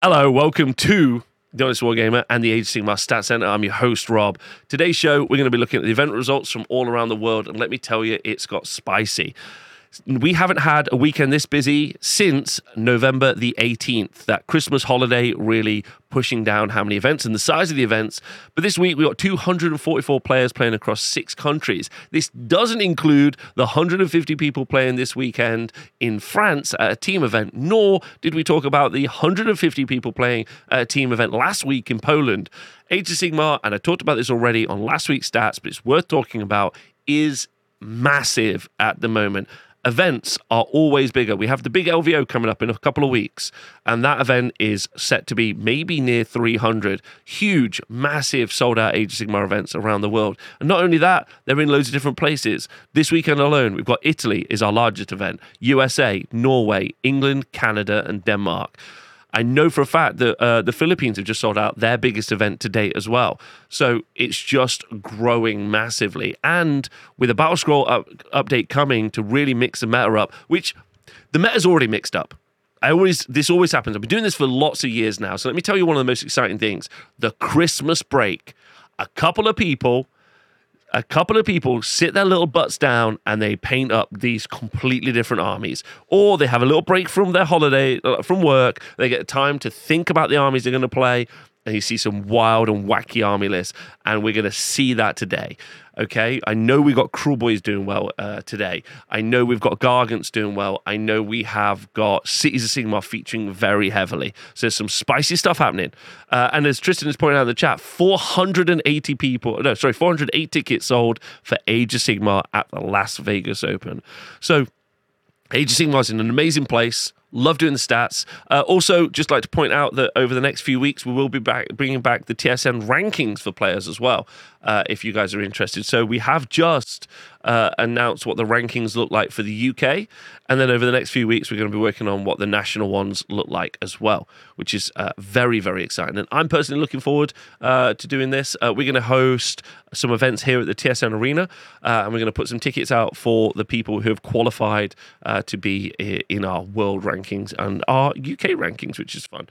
Hello, welcome to the Honest Wargamer and the Age of Sigmar Stat Center. I'm your host, Rob. Today's show, we're going to be looking at the event results from all around the world, and let me tell you, it's got spicy. We haven't had a weekend this busy since November the 18th. That Christmas holiday really pushing down how many events and the size of the events. But this week we got 244 players playing across six countries. This doesn't include the 150 people playing this weekend in France at a team event, nor did we talk about the 150 people playing at a team event last week in Poland. Age of Sigmar, and I talked about this already on last week's stats, but it's worth talking about, is massive at the moment events are always bigger. We have the big LVO coming up in a couple of weeks, and that event is set to be maybe near 300. Huge, massive sold out Age of Sigmar events around the world. And not only that, they're in loads of different places. This weekend alone, we've got Italy is our largest event, USA, Norway, England, Canada, and Denmark. I know for a fact that uh, the Philippines have just sold out their biggest event to date as well. So it's just growing massively. And with a Battle Scroll up, update coming to really mix the meta up, which the meta's already mixed up. I always this always happens. I've been doing this for lots of years now. So let me tell you one of the most exciting things. The Christmas break. A couple of people a couple of people sit their little butts down and they paint up these completely different armies. Or they have a little break from their holiday uh, from work. They get time to think about the armies they're going to play and you see some wild and wacky army lists and we're going to see that today Okay, I know we've got Kruleboyz doing well uh, today. I know we've got Gargants doing well. I know we have got Cities of Sigmar featuring very heavily. So there's some spicy stuff happening. Uh, and as Tristan is pointing out in the chat, 480 people, no, sorry, 408 tickets sold for Age of Sigmar at the Las Vegas Open. So Age of Sigmar is in an amazing place. Love doing the stats. Uh, also, just like to point out that over the next few weeks, we will be back bringing back the TSN rankings for players as well, uh, if you guys are interested. So we have just uh, announced what the rankings look like for the UK, and then over the next few weeks, we're going to be working on what the national ones look like as well, which is uh, very, very exciting. And I'm personally looking forward uh, to doing this. Uh, we're going to host some events here at the TSN Arena, and we're going to put some tickets out for the people who have qualified to be in our world rankings rankings and our UK rankings, which is fun.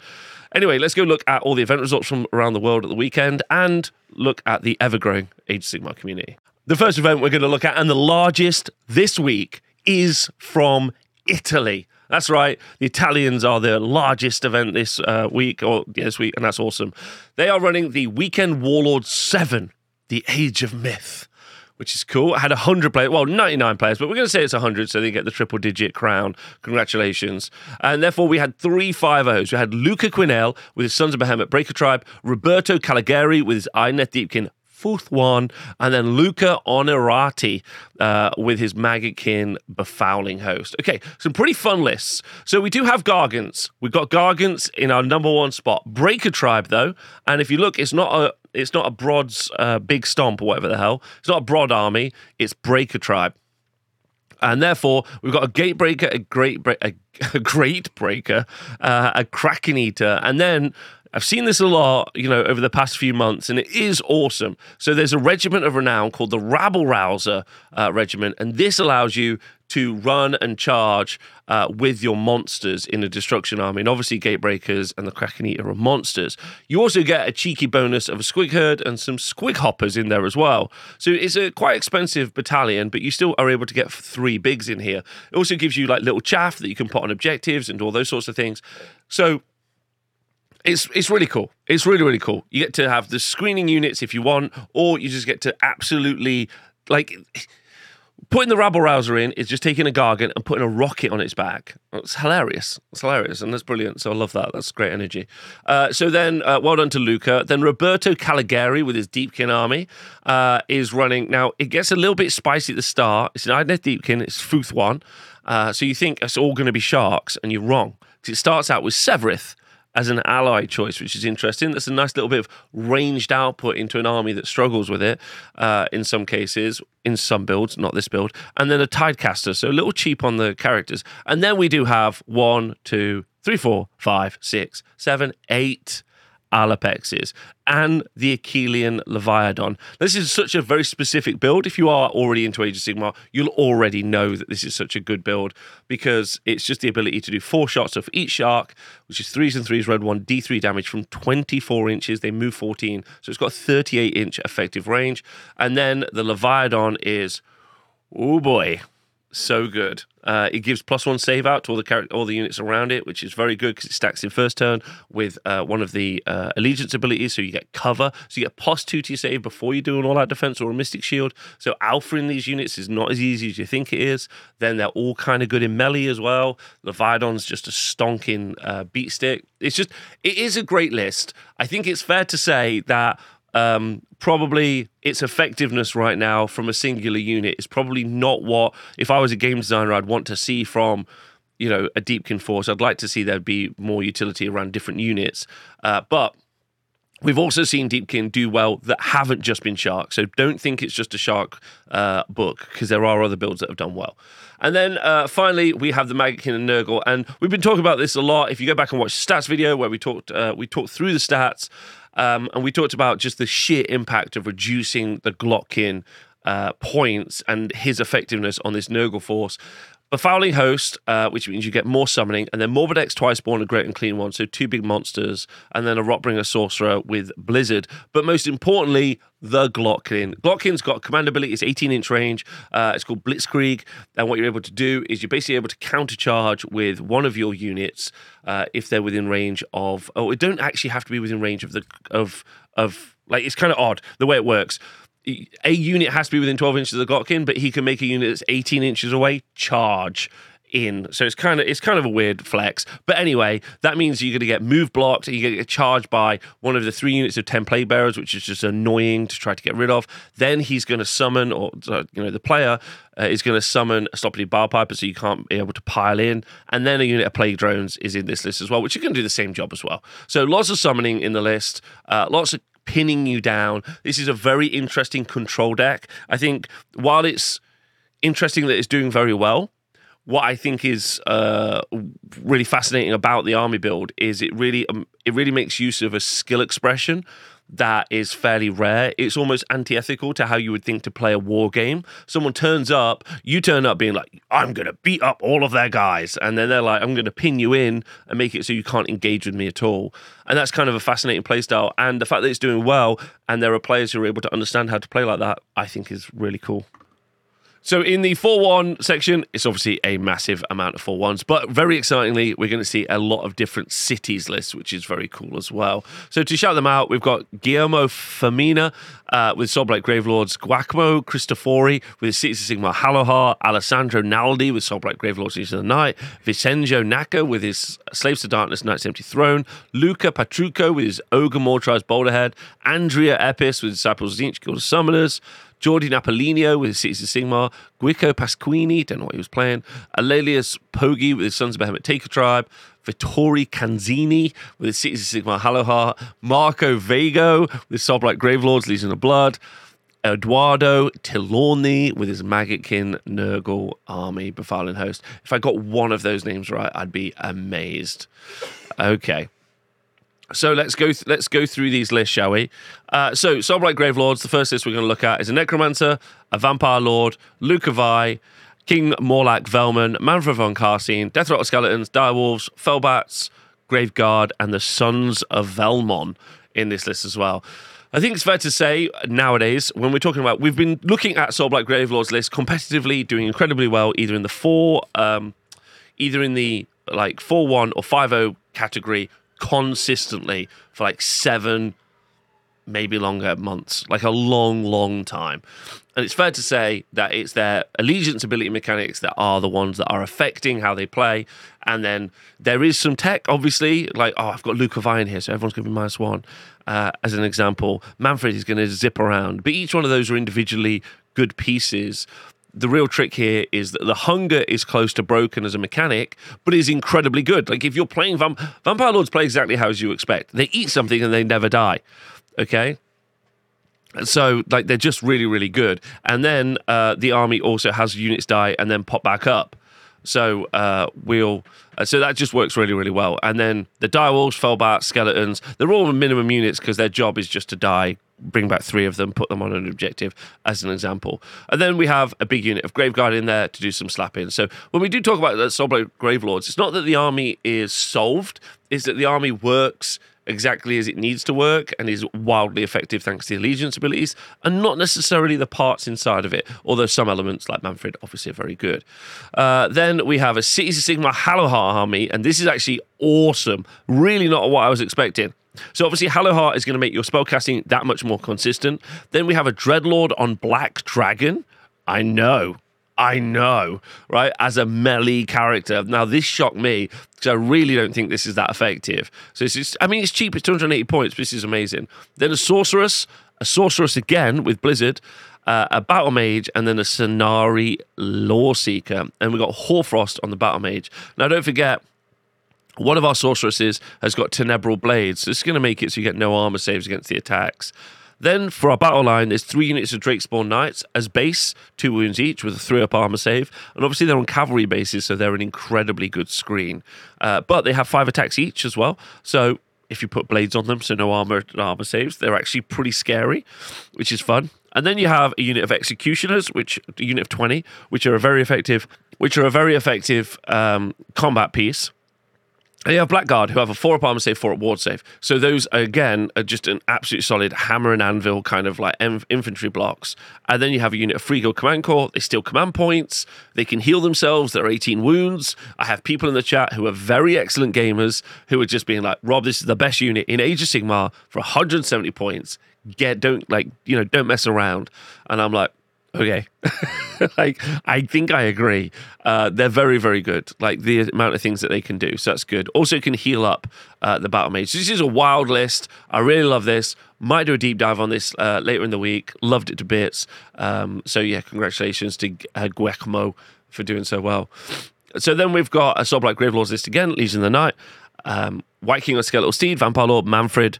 Anyway, let's go look at all the event results from around the world at the weekend and look at the ever growing Age Sigmar community. The first event we're going to look at, and the largest this week, is from Italy. That's right. The Italians are the largest event this uh, week, or yeah, this week, and that's awesome. They are running the Weekend Warlord 7, the Age of Myth which is cool. Had 100 players, well, 99 players, but we're going to say it's 100 so they get the triple digit crown. Congratulations. And therefore, we had three 5-0s. We had Luca Quinnell with his Sons of Behemat Breaker Tribe, Roberto Caligari with his Idoneth Deepkin Fuethán, and then Luca Onorati uh, with his Maggotkin befouling host. Okay, some pretty fun lists. So we do have Gargants. We've got Gargants in our number one spot. Breaker Tribe, though, and if you look, it's not a it's not a Brodd's uh, big stomp or whatever the hell. It's not a Brod army. It's Breaker Tribe. And therefore, we've got a Gatebreaker, a Great, a, a Great Breaker, uh, a Kraken Eater, and then I've seen this a lot, you know, over the past few months, and it is awesome. So there's a regiment of renown called the Rabble Rouser uh, Regiment, and this allows you to run and charge uh, with your monsters in a destruction army. And obviously, Gatebreakers and the Kraken Eater are monsters. You also get a cheeky bonus of a Squig Herd and some Squig Hoppers in there as well. So it's a quite expensive battalion, but you still are able to get three bigs in here. It also gives you like little chaff that you can put on objectives and all those sorts of things. So it's it's really cool. It's really really cool. You get to have the screening units if you want, or you just get to absolutely like putting the rabble rouser in is just taking a gargant and putting a rocket on its back. It's hilarious. It's hilarious, and that's brilliant. So I love that. That's great energy. Uh, so then, uh, well done to Luca. Then Roberto Caligari with his Deepkin army uh, is running. Now it gets a little bit spicy at the start. It's an Idoneth Deepkin. It's Fuethán. Uh, so you think it's all going to be sharks, and you're wrong. It starts out with Sevireth as an ally choice, which is interesting. That's a nice little bit of ranged output into an army that struggles with it uh, in some cases, in some builds, not this build. And then a Tidecaster, so a little cheap on the characters. And then we do have one, two, three, four, five, six, seven, eight Allopexes, and the Akhelian Leviathan. This is such a very specific build. If you are already into Age of Sigmar, you'll already know that this is such a good build because it's just the ability to do four shots of each shark, which is threes and threes, red one, D3 damage from 24 inches. They move 14, so it's got 38 inch effective range. And then the Leviathan is, oh boy, so good. Uh, it gives plus one save out to all the character, all the units around it, which is very good because it stacks in first turn with uh, one of the uh, allegiance abilities. So you get cover, so you get plus two to your save before you do an all-out defense or a mystic shield. So alpha in these units is not as easy as you think it is. Then they're all kind of good in melee as well. Leviathan's just a stonking uh, beat stick. It's just it is a great list. I think it's fair to say that um, probably its effectiveness right now from a singular unit is probably not what if I was a game designer I'd want to see from you know a Deepkin force. I'd like to see there be more utility around different units, uh, but. We've also seen Deepkin do well that haven't just been Shark. So don't think it's just a Shark uh, book because there are other builds that have done well. And then uh, finally, we have the Maggotkin and Nurgle. And we've been talking about this a lot. If you go back and watch the stats video where we talked, uh, we talked through the stats, um, and we talked about just the sheer impact of reducing the Glottkin uh, points and his effectiveness on this Nurgle force. Befouling Host, uh, which means you get more summoning, and then Morbidex Twiceborn, a Great Unclean One, so two big monsters, and then a Rotbringer Sorcerer with Blizzard. But most importantly, the Glottkin. Glottkin's got command ability, it's 18 inch range, uh, it's called Blitzkrieg, and what you're able to do is you're basically able to countercharge with one of your units uh, if they're within range of. Oh, it don't actually have to be within range of the of of like it's kind of odd the way it works a unit has to be within 12 inches of the Glottkin, but he can make a unit that's 18 inches away charge in. So it's kind of it's kind of a weird flex. But anyway, that means you're going to get move blocked. You're going to get charged by one of the three units of ten plague bearers, which is just annoying to try to get rid of. Then he's going to summon, or you know, the player uh, is going to summon a Sloppity Piper, so you can't be able to pile in. And then a unit of plague drones is in this list as well, which you can do the same job as well. So lots of summoning in the list. Uh, lots of pinning you down. This is a very interesting control deck. I think while it's interesting that it's doing very well, what I think is uh, really fascinating about the army build is it really um, it really makes use of a skill expression that is fairly rare. It's almost anti-ethical to how you would think to play a war game. Someone turns up, you turn up being like, "I'm going to beat up all of their guys," and then they're like, "I'm going to pin you in and make it so you can't engage with me at all." And that's kind of a fascinating playstyle. And the fact that it's doing well, and there are players who are able to understand how to play like that, I think is really cool. So in the 4-1 section, it's obviously a massive amount of 4-1s, but very excitingly, we're going to see a lot of different cities lists, which is very cool as well. So to shout them out, we've got Guillermo Femina uh, with Soulblight Gravelords, Guacmo Cristofori with Cities of Sigmar Hallowheart, Alessandro Naldi with Soulblight Gravelords of the Night, Vincenzo Nacca with his Slaves to Darkness Knight's Empty Throne, Luca Patruco with his Ogor Mawtribes Boulderhead, Andrea Epis with Disciples of Tzeentch Guild of Summoners, Jordi Napolino with his Cities of Sigmar, Guico Pasquini, don't know what he was playing, Alelius Pogi with his Sons of Behemat Taker Tribe, Vittori Canzini with his Cities of Sigmar Hallowheart, Marco Vago with Soulblight Gravelords Legion of Blood, Eduardo Tilorni with his Maggotkin Nurgle Army Befouling Host. If I got one of those names right, I'd be amazed. Okay. So let's go. Th- let's go through these lists, shall we? Uh, so, Grave Lords. The first list we're going to look at is a Necromancer, a Vampire Lord, Luca King Morlach Velman, Mannfred von Carstein, Death Skeletons, Direwolves, Felbats, Graveguard, and the Sons of Velmorn in this list as well. I think it's fair to say nowadays, when we're talking about, we've been looking at Soulblight Gravelords list competitively, doing incredibly well, either in the four, um, either in the like four one or five zero category consistently for like seven, maybe longer months, like a long, long time. And it's fair to say that it's their allegiance ability mechanics that are the ones that are affecting how they play. And then there is some tech, obviously, like, oh, I've got Lauka Vai here, so everyone's going to be minus one. Uh, as an example, Mannfred is going to zip around. But each one of those are individually good pieces the real trick here is that the hunger is close to broken as a mechanic, but is incredibly good. Like if you're playing Vamp- Vampire Lords, play exactly how as you expect. They eat something and they never die. Okay. So like they're just really really good. And then uh, the army also has units die and then pop back up. So uh, we'll uh, so that just works really really well. And then the direwolves, fellbats, skeletons, they're all minimum units because their job is just to die. Bring back three of them, put them on an objective as an example. And then we have a big unit of Graveguard in there to do some slapping. So when we do talk about the Soulblight Gravelords, it's not that the army is solved, it's that the army works exactly as it needs to work and is wildly effective thanks to the allegiance abilities and not necessarily the parts inside of it, although some elements like Mannfred obviously are very good. Uh, then we have a Cities of Sigmar Hallowheart army, and this is actually awesome. Really not what I was expecting. So obviously Hallowheart is going to make your spellcasting that much more consistent. Then we have a Dreadlord on Black Dragon. I know. I know, right? As a melee character. Now, this shocked me because I really don't think this is that effective. So it's just, I mean, it's cheap, it's 280 points, this is amazing. Then a sorceress, a sorceress again with Blizzard, uh, a battle mage, and then a Scinari Lore Seeker. And we've got Hoarfrost on the battle mage. Now, don't forget, one of our sorceresses has got Tenebral Blades. So this is going to make it so you get no armor saves against the attacks. Then for our battle line, there's three units of Drakespawn Knights as base, two wounds each with a three up armor save. And obviously they're on cavalry bases, so they're an incredibly good screen. Uh, but they have five attacks each as well. So if you put blades on them, so no armor armor saves, they're actually pretty scary, which is fun. And then you have a unit of executioners, which a unit of 20, which are a very effective, which are a very effective um, combat piece. You have Blackguard, who have a four up armor save, four up ward save. So those again are just an absolute solid hammer and anvil kind of like em- infantry blocks. And then you have a unit of Free Guild Command Corps. They steal command points. They can heal themselves. They're 18 wounds. I have people in the chat who are very excellent gamers who are just being like, Rob, this is the best unit in Age of Sigmar for 170 points. Get don't like you know don't mess around. And I'm like, okay. Like i think i agree. Uh, they're very very good. Like the amount of things that they can do. So that's good. Also can heal up uh, the battle mage. This is a wild list. I really love this. Might do a deep dive on this uh, later in the week. Loved it to bits. Um, so yeah congratulations to uh, for doing so well. So then we've got a Soulblight Gravelords list again Legion of the Night. Um, Wight King of Skeletal Steed Vampire Lord Mannfred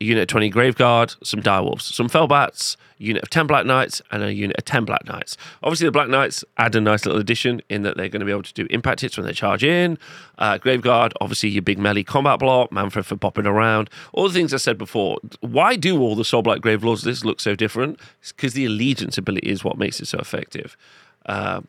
a unit of 20 Graveguard, some Direwolves, some Fellbats, a unit of 10 Black Knights, and a unit of 10 Black Knights. Obviously, the Black Knights add a nice little addition in that they're going to be able to do impact hits when they charge in. Uh, Graveguard, obviously, your big melee combat block, Mannfred for popping around. All the things I said before. Why do all the Soulblight Gravelords this look so different? It's because the allegiance ability is what makes it so effective. Uh,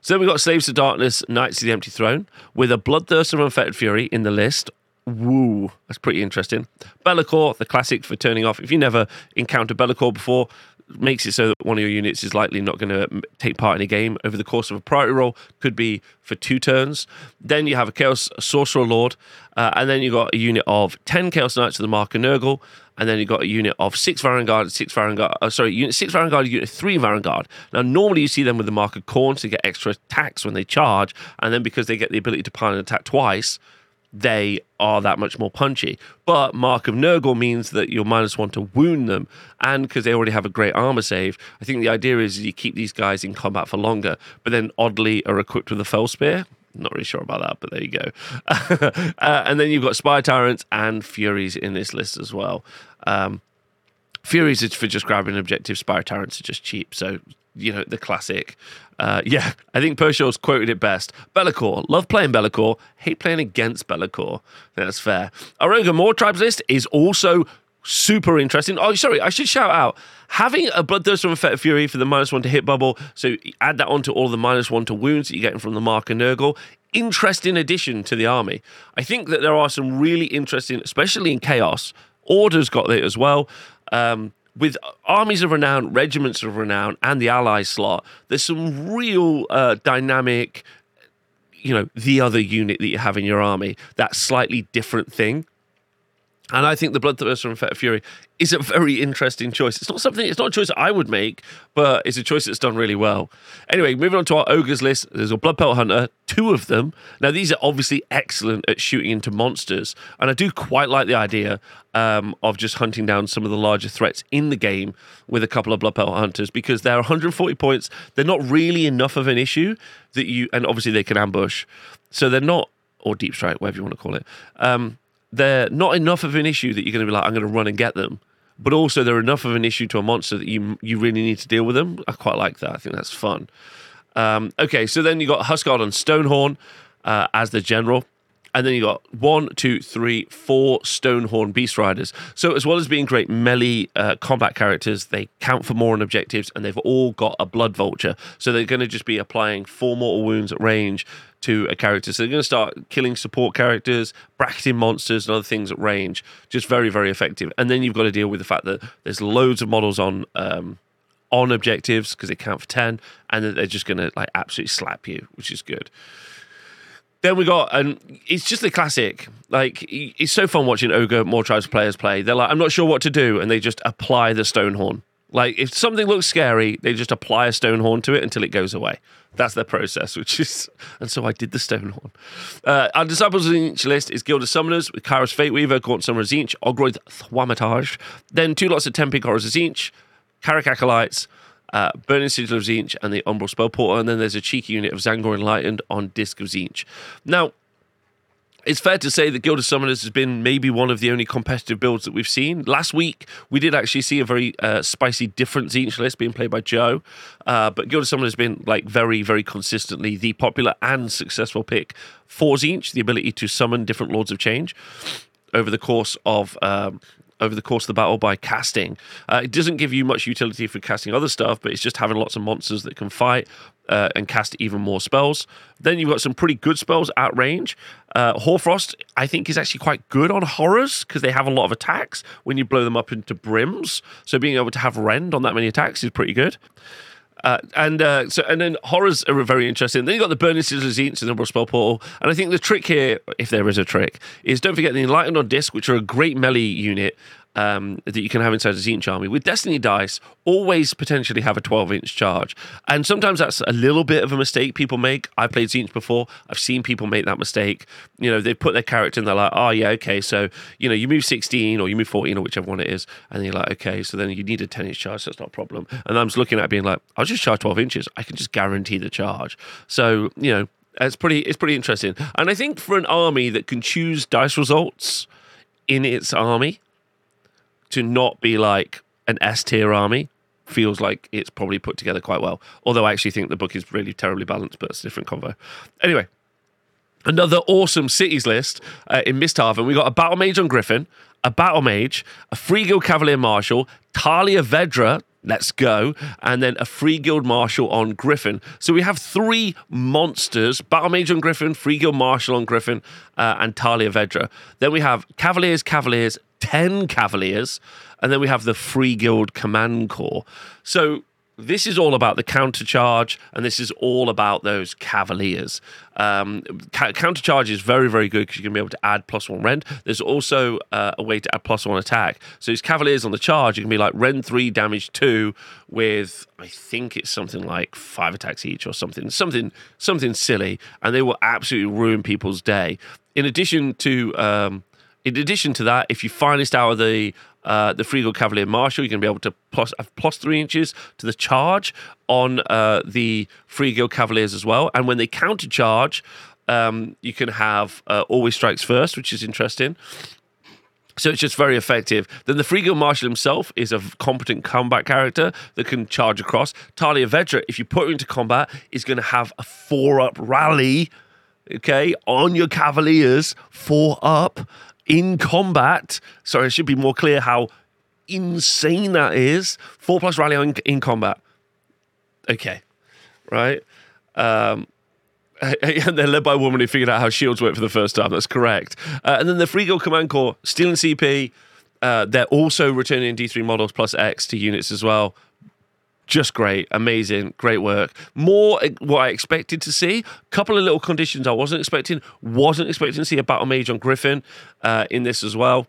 so then we've got Slaves to Darkness, Knights of the Empty Throne, with a Bloodthirster of Unfettered Fury in the list, Woo, that's pretty interesting. Be'lakor, the classic for turning off. If you never encountered Be'lakor before, makes it so that one of your units is likely not going to take part in a game over the course of a priority roll. Could be for two turns. Then you have a Chaos Sorcerer Lord, uh, and then you've got a unit of ten Chaos Knights of the Mark of Nurgle, and then you've got a unit of six Varanguard, six Varanguard. Uh, sorry, unit six Varanguard, unit three Varanguard. Now normally you see them with the Mark of Khorne to get extra attacks when they charge, and then because they get the ability to pile an attack twice they are that much more punchy. But Mark of Nurgle means that you're minus one to wound them, and because they already have a great armor save, I think the idea is you keep these guys in combat for longer, but then oddly are equipped with a fell spear. Not really sure about that, but there you go. uh, and then you've got Spire Tyrants and Furies in this list as well. Um, Furies is for just grabbing an objective. Spire Tyrants are just cheap. So, you know, the classic. Uh, yeah, I think Pershaw's quoted it best. Be'lakor, love playing Be'lakor, hate playing against Be'lakor. That's fair. Our Ogor Tribes list is also super interesting. Oh, sorry, I should shout out having a Bloodthirster from Unfettered Fury for the minus one to hit bubble. So add that onto all the minus one to wounds that you're getting from the Mark of Nurgle. Interesting addition to the army. I think that there are some really interesting, especially in Chaos. Order's got it as well. Um, with armies of renown, regiments of renown, and the ally slot, there's some real uh, dynamic, you know, the other unit that you have in your army, that slightly different thing. And I think the Bloodthirster from Unfettered Fury is a very interesting choice. It's not something, it's not a choice I would make, but it's a choice that's done really well. Anyway, moving on to our ogres list, there's a Blood Pelt Hunter, two of them. Now, these are obviously excellent at shooting into monsters, and I do quite like the idea um, of just hunting down some of the larger threats in the game with a couple of Blood Pelt Hunters because they're 140 points. They're not really enough of an issue that you, and obviously they can ambush, so they're not, or deep strike, whatever you want to call it. Um, they're not enough of an issue that you're going to be like, I'm going to run and get them. But also, they're enough of an issue to a monster that you you really need to deal with them. I quite like that. I think that's fun. Um, okay, so then you got Huskard and Stonehorn uh, as the general. And then you got one, two, three, four Stonehorn Beast Riders. So, as well as being great melee uh, combat characters, they count for more on objectives and they've all got a Blood Vulture. So, they're going to just be applying four mortal wounds at range to a character. So, they're going to start killing support characters, bracketing monsters, and other things at range. Just very, very effective. And then you've got to deal with the fact that there's loads of models on. Um, on objectives because they count for 10 and then they're just going to like absolutely slap you which is good then we got, and it's just a classic. Like, it's so fun watching Ogor Mawtribes players play. They're like, I'm not sure what to do, and they just apply the Stonehorn. Like, if something looks scary, they just apply a Stonehorn to it until it goes away. That's their process, which is, and so I did the stone Stonehorn. Uh, our Disciples of Tzeentch list is Guild of Summoners with Kairos Fateweaver, Gaunt Summoner Tzeentch, Ogroid Thaumaturge, then two lots of Horrors of Tzeentch, Kairic Acolytes, uh, Burning Sigil of Tzeentch and the Umbral Spell Portal, and then there's a cheeky unit of Tzaangor Enlightened on Disc of Tzeentch. Now, it's fair to say that Guild of Summoners has been maybe one of the only competitive builds that we've seen. Last week, we did actually see a very uh, spicy, different Tzeentch list being played by Joe, uh, but Guild of Summoners has been like very, very consistently the popular and successful pick for Tzeentch, the ability to summon different Lords of Change over the course of um, over the course of the battle by casting. Uh, it doesn't give you much utility for casting other stuff, but it's just having lots of monsters that can fight uh, and cast even more spells. Then you've got some pretty good spells at range. Uh, Hoarfrost, I think, is actually quite good on horrors because they have a lot of attacks when you blow them up into brims. So being able to have rend on that many attacks is pretty good. Uh, and uh, so, and then horrors are very interesting. Then you got the burning scissors, and the spell portal. And I think the trick here, if there is a trick, is don't forget the enlightened on disc, which are a great melee unit um, that you can have inside a Tzeentch army. With Destiny Dice, always potentially have a 12 inch charge. And sometimes that's a little bit of a mistake people make. I've played Tzeentch before. I've seen people make that mistake. You know, they put their character and they're like, oh, yeah, okay. So, you know, you move 16 or you move 14 or whichever one it is. And you're like, okay, so then you need a 10 inch charge. So that's not a problem. And I'm just looking at being like, I'll just charge 12 inches. I can just guarantee the charge. So, you know, it's pretty, it's pretty interesting. And I think for an army that can choose dice results in its army, to not be like an S tier army feels like it's probably put together quite well. Although I actually think the book is really terribly balanced, but it's a different convo. Anyway, another awesome cities list uh, in Misthaven. We got a battle mage on Griffin, a battle mage, a free guild cavalier marshal, Talia Vedra. Let's go. And then a free guild marshal on Griffin. So we have three monsters Battle Mage on Griffin, Free Guild Marshal on Griffin, uh, and Talia Vedra. Then we have Cavaliers, Cavaliers, 10 Cavaliers, and then we have the Free Guild Command Corps. So this is all about the counter charge, and this is all about those Cavaliers. Um, ca- counter charge is very, very good because you're going to be able to add plus one rend. There's also uh, a way to add plus one attack. So these Cavaliers on the charge, you can be like rend three, damage two, with I think it's something like five attacks each or something, something, something silly, and they will absolutely ruin people's day. In addition to um, in addition to that, if you finest out of the uh, the Free Guild Cavalier Marshal, you're going to be able to plus, have plus three inches to the charge on uh, the Free Guild Cavaliers as well. And when they counter charge, um, you can have uh, Always Strikes First, which is interesting. So it's just very effective. Then the Free Guild Marshal himself is a competent combat character that can charge across. Talia Vedra, if you put her into combat, is going to have a four up rally, okay, on your Cavaliers, four up in combat. Sorry, I should be more clear how insane that is. Four plus rally in, in combat. Okay, right. Um, and they're led by a woman who figured out how shields work for the first time. That's correct. Uh, and then the Free Guild Command Corps, stealing CP. Uh, they're also returning D3 models plus X to units as well just great, amazing, great work. More what I expected to see. A Couple of little conditions I wasn't expecting. Wasn't expecting to see a battle mage on Griffin uh, in this as well.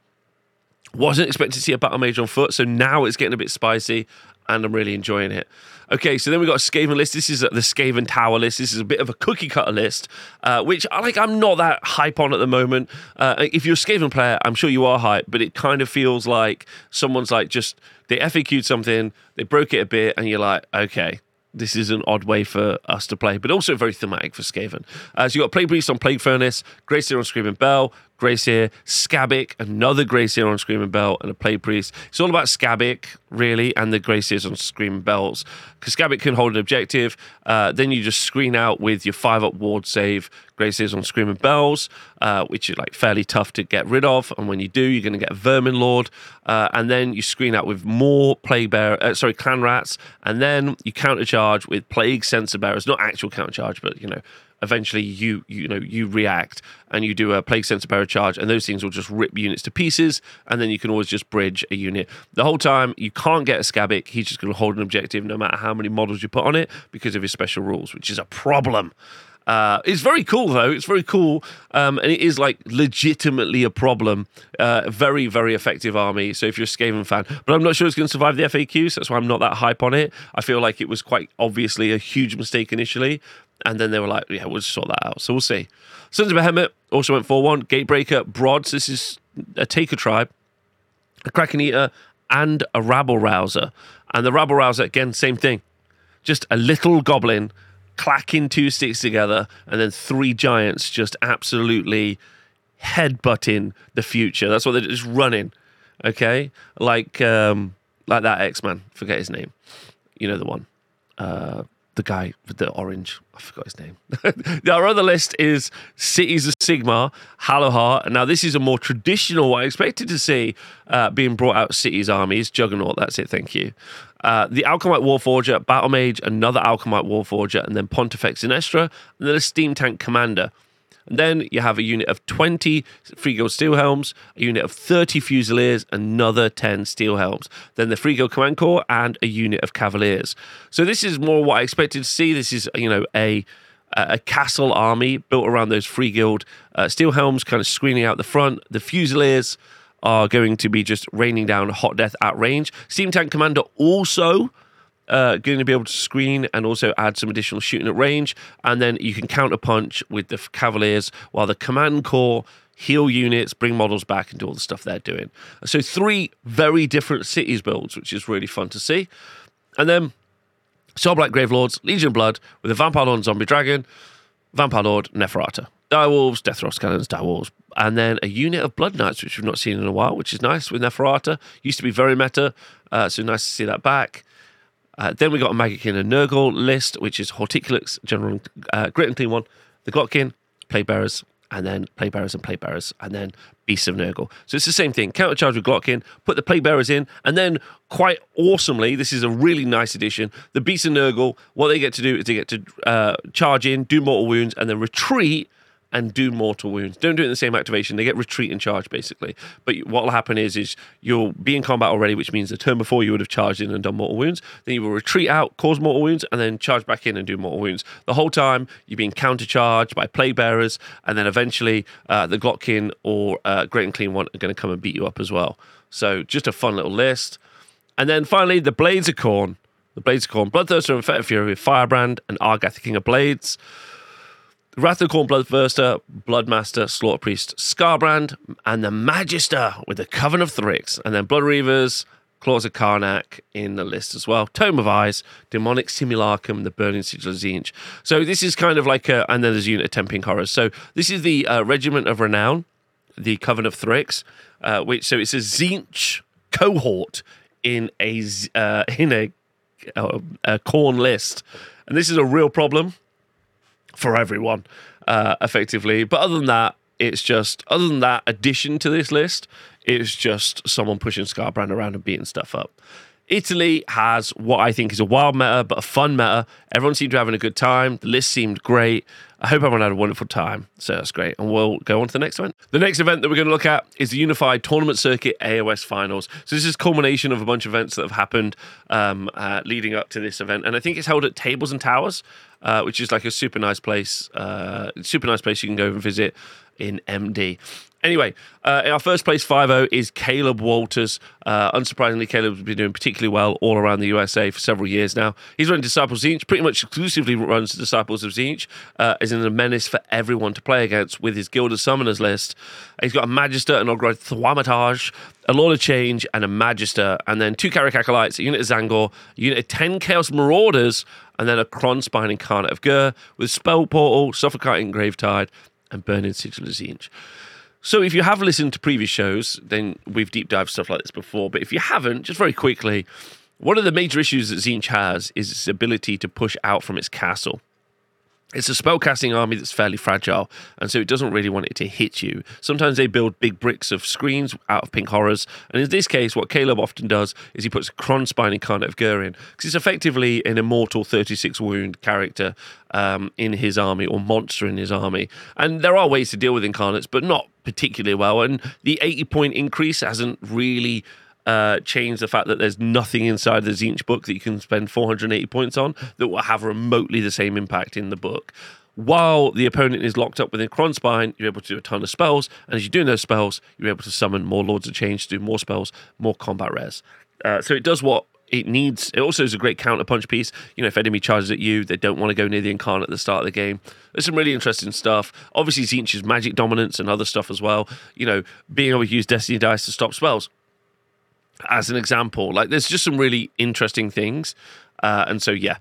Wasn't expecting to see a battle mage on foot. So now it's getting a bit spicy, and I'm really enjoying it. Okay, so then we've got a Skaven list. This is the Skaven Tower list. This is a bit of a cookie cutter list, uh, which I like. I'm not that hype on at the moment. Uh, if you're a Skaven player, I'm sure you are hype, but it kind of feels like someone's like just they FAQ'd something, they broke it a bit, and you're like, okay, this is an odd way for us to play, but also very thematic for Skaven. Uh, so you got Plague Priest on Plague Furnace, Greyseer on Screaming Bell, Grayseer, Skabic, another Grayseer on Screaming Bell, and a Play Priest. It's all about Skabic, really, and the Grayseers on Screaming Bells. Because Skabic can hold an objective. Uh, then you just screen out with your five up ward save, Grayseers on Screaming Bells, uh, which is like fairly tough to get rid of. And when you do, you're going to get Vermin Lord. Uh, and then you screen out with more Plague Bear, uh, sorry, Clan Rats. And then you countercharge with Plague Censer Bearers, not actual countercharge, but, you know, eventually you you know you react and you do a plague censer bearer charge and those things will just rip units to pieces and then you can always just bridge a unit the whole time you can't get a scabic, he's just going to hold an objective no matter how many models you put on it because of his special rules which is a problem uh, it's very cool though. It's very cool, um, and it is like legitimately a problem. Uh, very, very effective army. So if you're a Skaven fan, but I'm not sure it's going to survive the FAQ. So that's why I'm not that hype on it. I feel like it was quite obviously a huge mistake initially, and then they were like, "Yeah, we'll just sort that out." So we'll see. Sons of Behemat also went 4-1. Gatebreaker, Brods. This is a Taker tribe, a Kraken Eater, and a Rabble Rouser. And the Rabble Rouser again, same thing. Just a little goblin clacking two sticks together, and then three giants just absolutely headbutting the future. That's what they're just running. Okay, like um, like that X Man. Forget his name. You know the one. Uh, the guy with the orange. I forgot his name. Our other list is Cities of Sigmar, Hallowheart. Now, this is a more traditional, I expected to see uh, being brought out Cities armies. Juggernaut, that's it, thank you. Uh, the Alchemite Warforger, Battle Mage, another Alchemite Warforger, and then Pontifex Zenestra, and then a Steam Tank Commander. And then you have a unit of 20 Free Guild Steel Helms, a unit of 30 Fusiliers, another 10 Steel Helms. Then the Free Guild Command Corps, and a unit of Cavaliers. So this is more what I expected to see. This is, you know, a a castle army built around those Free Guild uh, Steel Helms, kind of screening out the front. The Fusiliers are going to be just raining down hot death at range. Steam Tank Commander also uh, going to be able to screen and also add some additional shooting at range. And then you can counter punch with the Cavaliers while the Command Corps heal units, bring models back, and do all the stuff they're doing. So, three very different cities builds, which is really fun to see. And then Soulblight Gravelords, Legion of Blood with a Vampire Lord Zombie Dragon, Vampire Lord Neferata. Direwolves, Deathrost Cannons, Direwolves, and then a unit of Blood Knights, which we've not seen in a while, which is nice with Neferata. Used to be very meta, uh, so nice to see that back. Uh, then we got a Maggotkin and Nurgle list, which is Horticulix, General uh, Great Unclean One, the Glottkin, Plague Bearers, and then Plague Bearers and Plague Bearers, and then Beasts of Nurgle. So it's the same thing. Countercharge with Glottkin, put the Plague Bearers in, and then quite awesomely, this is a really nice addition. The Beasts of Nurgle, what they get to do is they get to uh, charge in, do mortal wounds, and then retreat and do mortal wounds. Don't do it in the same activation. They get retreat and charge basically. But what will happen is, is you'll be in combat already, which means the turn before you would have charged in and done mortal wounds. Then you will retreat out, cause mortal wounds, and then charge back in and do mortal wounds. The whole time you're being countercharged by plague bearers, and then eventually uh, the Glottkin or uh, Great Unclean One are going to come and beat you up as well. So just a fun little list. And then finally, the Blades of Khorne. The Blades of Khorne, Bloodthirster and Fetid Fury with Firebrand and Argath, King of Blades. Wrath of Khorne Bloodthirster, Bloodmaster, Slaughter Priest, Skarbrand, and the Magister with the Coven of Thryx, and then Blood Reavers, Claws of Karanak in the list as well. Tome of Eyes, Demonic Simulacrum, the Burning Sigil of Tzeentch. So this is kind of like a, and then there's unit of Temping Horrors. So this is the uh, Regiment of Renown, the Coven of Thryx, uh, which so it's a Tzeentch cohort in a uh, in a, uh, a Khorne list, and this is a real problem for everyone, uh, effectively. But other than that, it's just other than that addition to this list, it's just someone pushing Skarbrand around and beating stuff up. Italy has what I think is a wild meta, but a fun meta. Everyone seemed to be having a good time. The list seemed great. I hope everyone had a wonderful time. So that's great. And we'll go on to the next event. The next event that we're going to look at is the Unified Tournament Circuit AOS Finals. So this is culmination of a bunch of events that have happened um, uh, leading up to this event. And I think it's held at Tables and Towers, uh, which is like a super nice place. Uh, super nice place you can go and visit in MD. Anyway, uh, our first place 5 is Caleb Walters. Uh, unsurprisingly, Caleb's been doing particularly well all around the USA for several years now. He's running Disciples of Tzeentch, pretty much exclusively runs Disciples of Tzeentch, uh, is in a menace for everyone to play against with his Guild of Summoners list. He's got a Magister, an Ogroid Thaumaturge, a Lord of Change, and a Magister, and then two Kairic Acolytes, a unit of Tzaangor, a unit of 10 Chaos Marauders, and then a Krondspine Incarnate of Ghur with Spell Portal, Suffocate Gravetide, and Burning Sigil of Tzeentch. So if you have listened to previous shows, then we've deep dived stuff like this before. But if you haven't, just very quickly, one of the major issues that Tzeentch has is its ability to push out from its castle. It's a spellcasting army that's fairly fragile, and so it doesn't really want it to hit you. Sometimes they build big bricks of screens out of pink horrors, and in this case, what Caleb often does is he puts a Krondspine Incarnate of Gurion, because it's effectively an immortal 36 wound character um, in his army, or monster in his army. And there are ways to deal with incarnates, but not particularly well. And the 80 point increase hasn't really uh, change the fact that there's nothing inside the Tzeentch book that you can spend 480 points on that will have remotely the same impact in the book. While the opponent is locked up within Krondspine, you're able to do a ton of spells, and as you're doing those spells, you're able to summon more Lords of Change to do more spells, more combat res. Uh, so it does what it needs. It also is a great counter punch piece. You know, if enemy charges at you, they don't want to go near the incarnate at the start of the game. There's some really interesting stuff. Obviously, Tzeentch's magic dominance and other stuff as well. You know, being able to use Destiny dice to stop spells as an example. Like there's just some really interesting things. Uh, and so, yeah,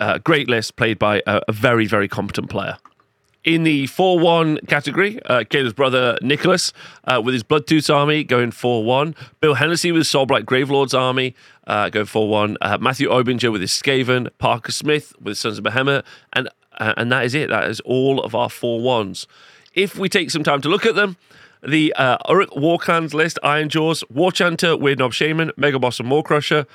uh, great list played by a, a, very, very competent player. In the 4 1 category, uh, Caleb's brother Nicholas uh, with his Bloodtooth's army going 4 1. Bill Hennessy with Soulblight Gravelord's army uh, going 4 1. Uh, Matthew Obinger with his Skaven. Parker Smith with Sons of Behemat. And, uh, and that is it. That is all of our 4 1s. If we take some time to look at them, the uh, Orruk Warclans list Ironjawz, Warchanter, Weirdnob Shaman, Mega Boss, and Maw-Krusha,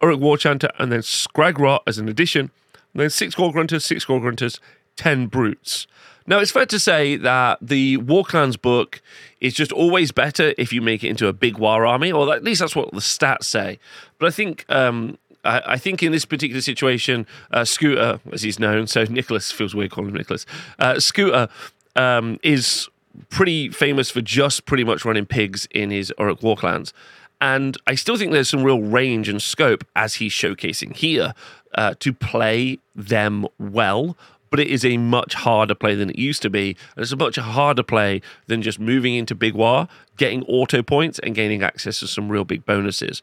Orruk Warchanter, and then Skragrott as an addition. And then six Gore-gruntas, six Gore-gruntas, 10 Brutes. Now, it's fair to say that the Warclans book is just always better if you make it into a big war army, or at least that's what the stats say. But I think um, I, think in this particular situation, uh, Scooter, as he's known, so Nicholas feels weird calling him Nicholas, uh, Scooter um, is pretty famous for just pretty much running pigs in his Orruk Warclans. And I still think there's some real range and scope, as he's showcasing here, uh, to play them well. But it is a much harder play than it used to be. And it's a much harder play than just moving into Big War, getting auto points, and gaining access to some real big bonuses.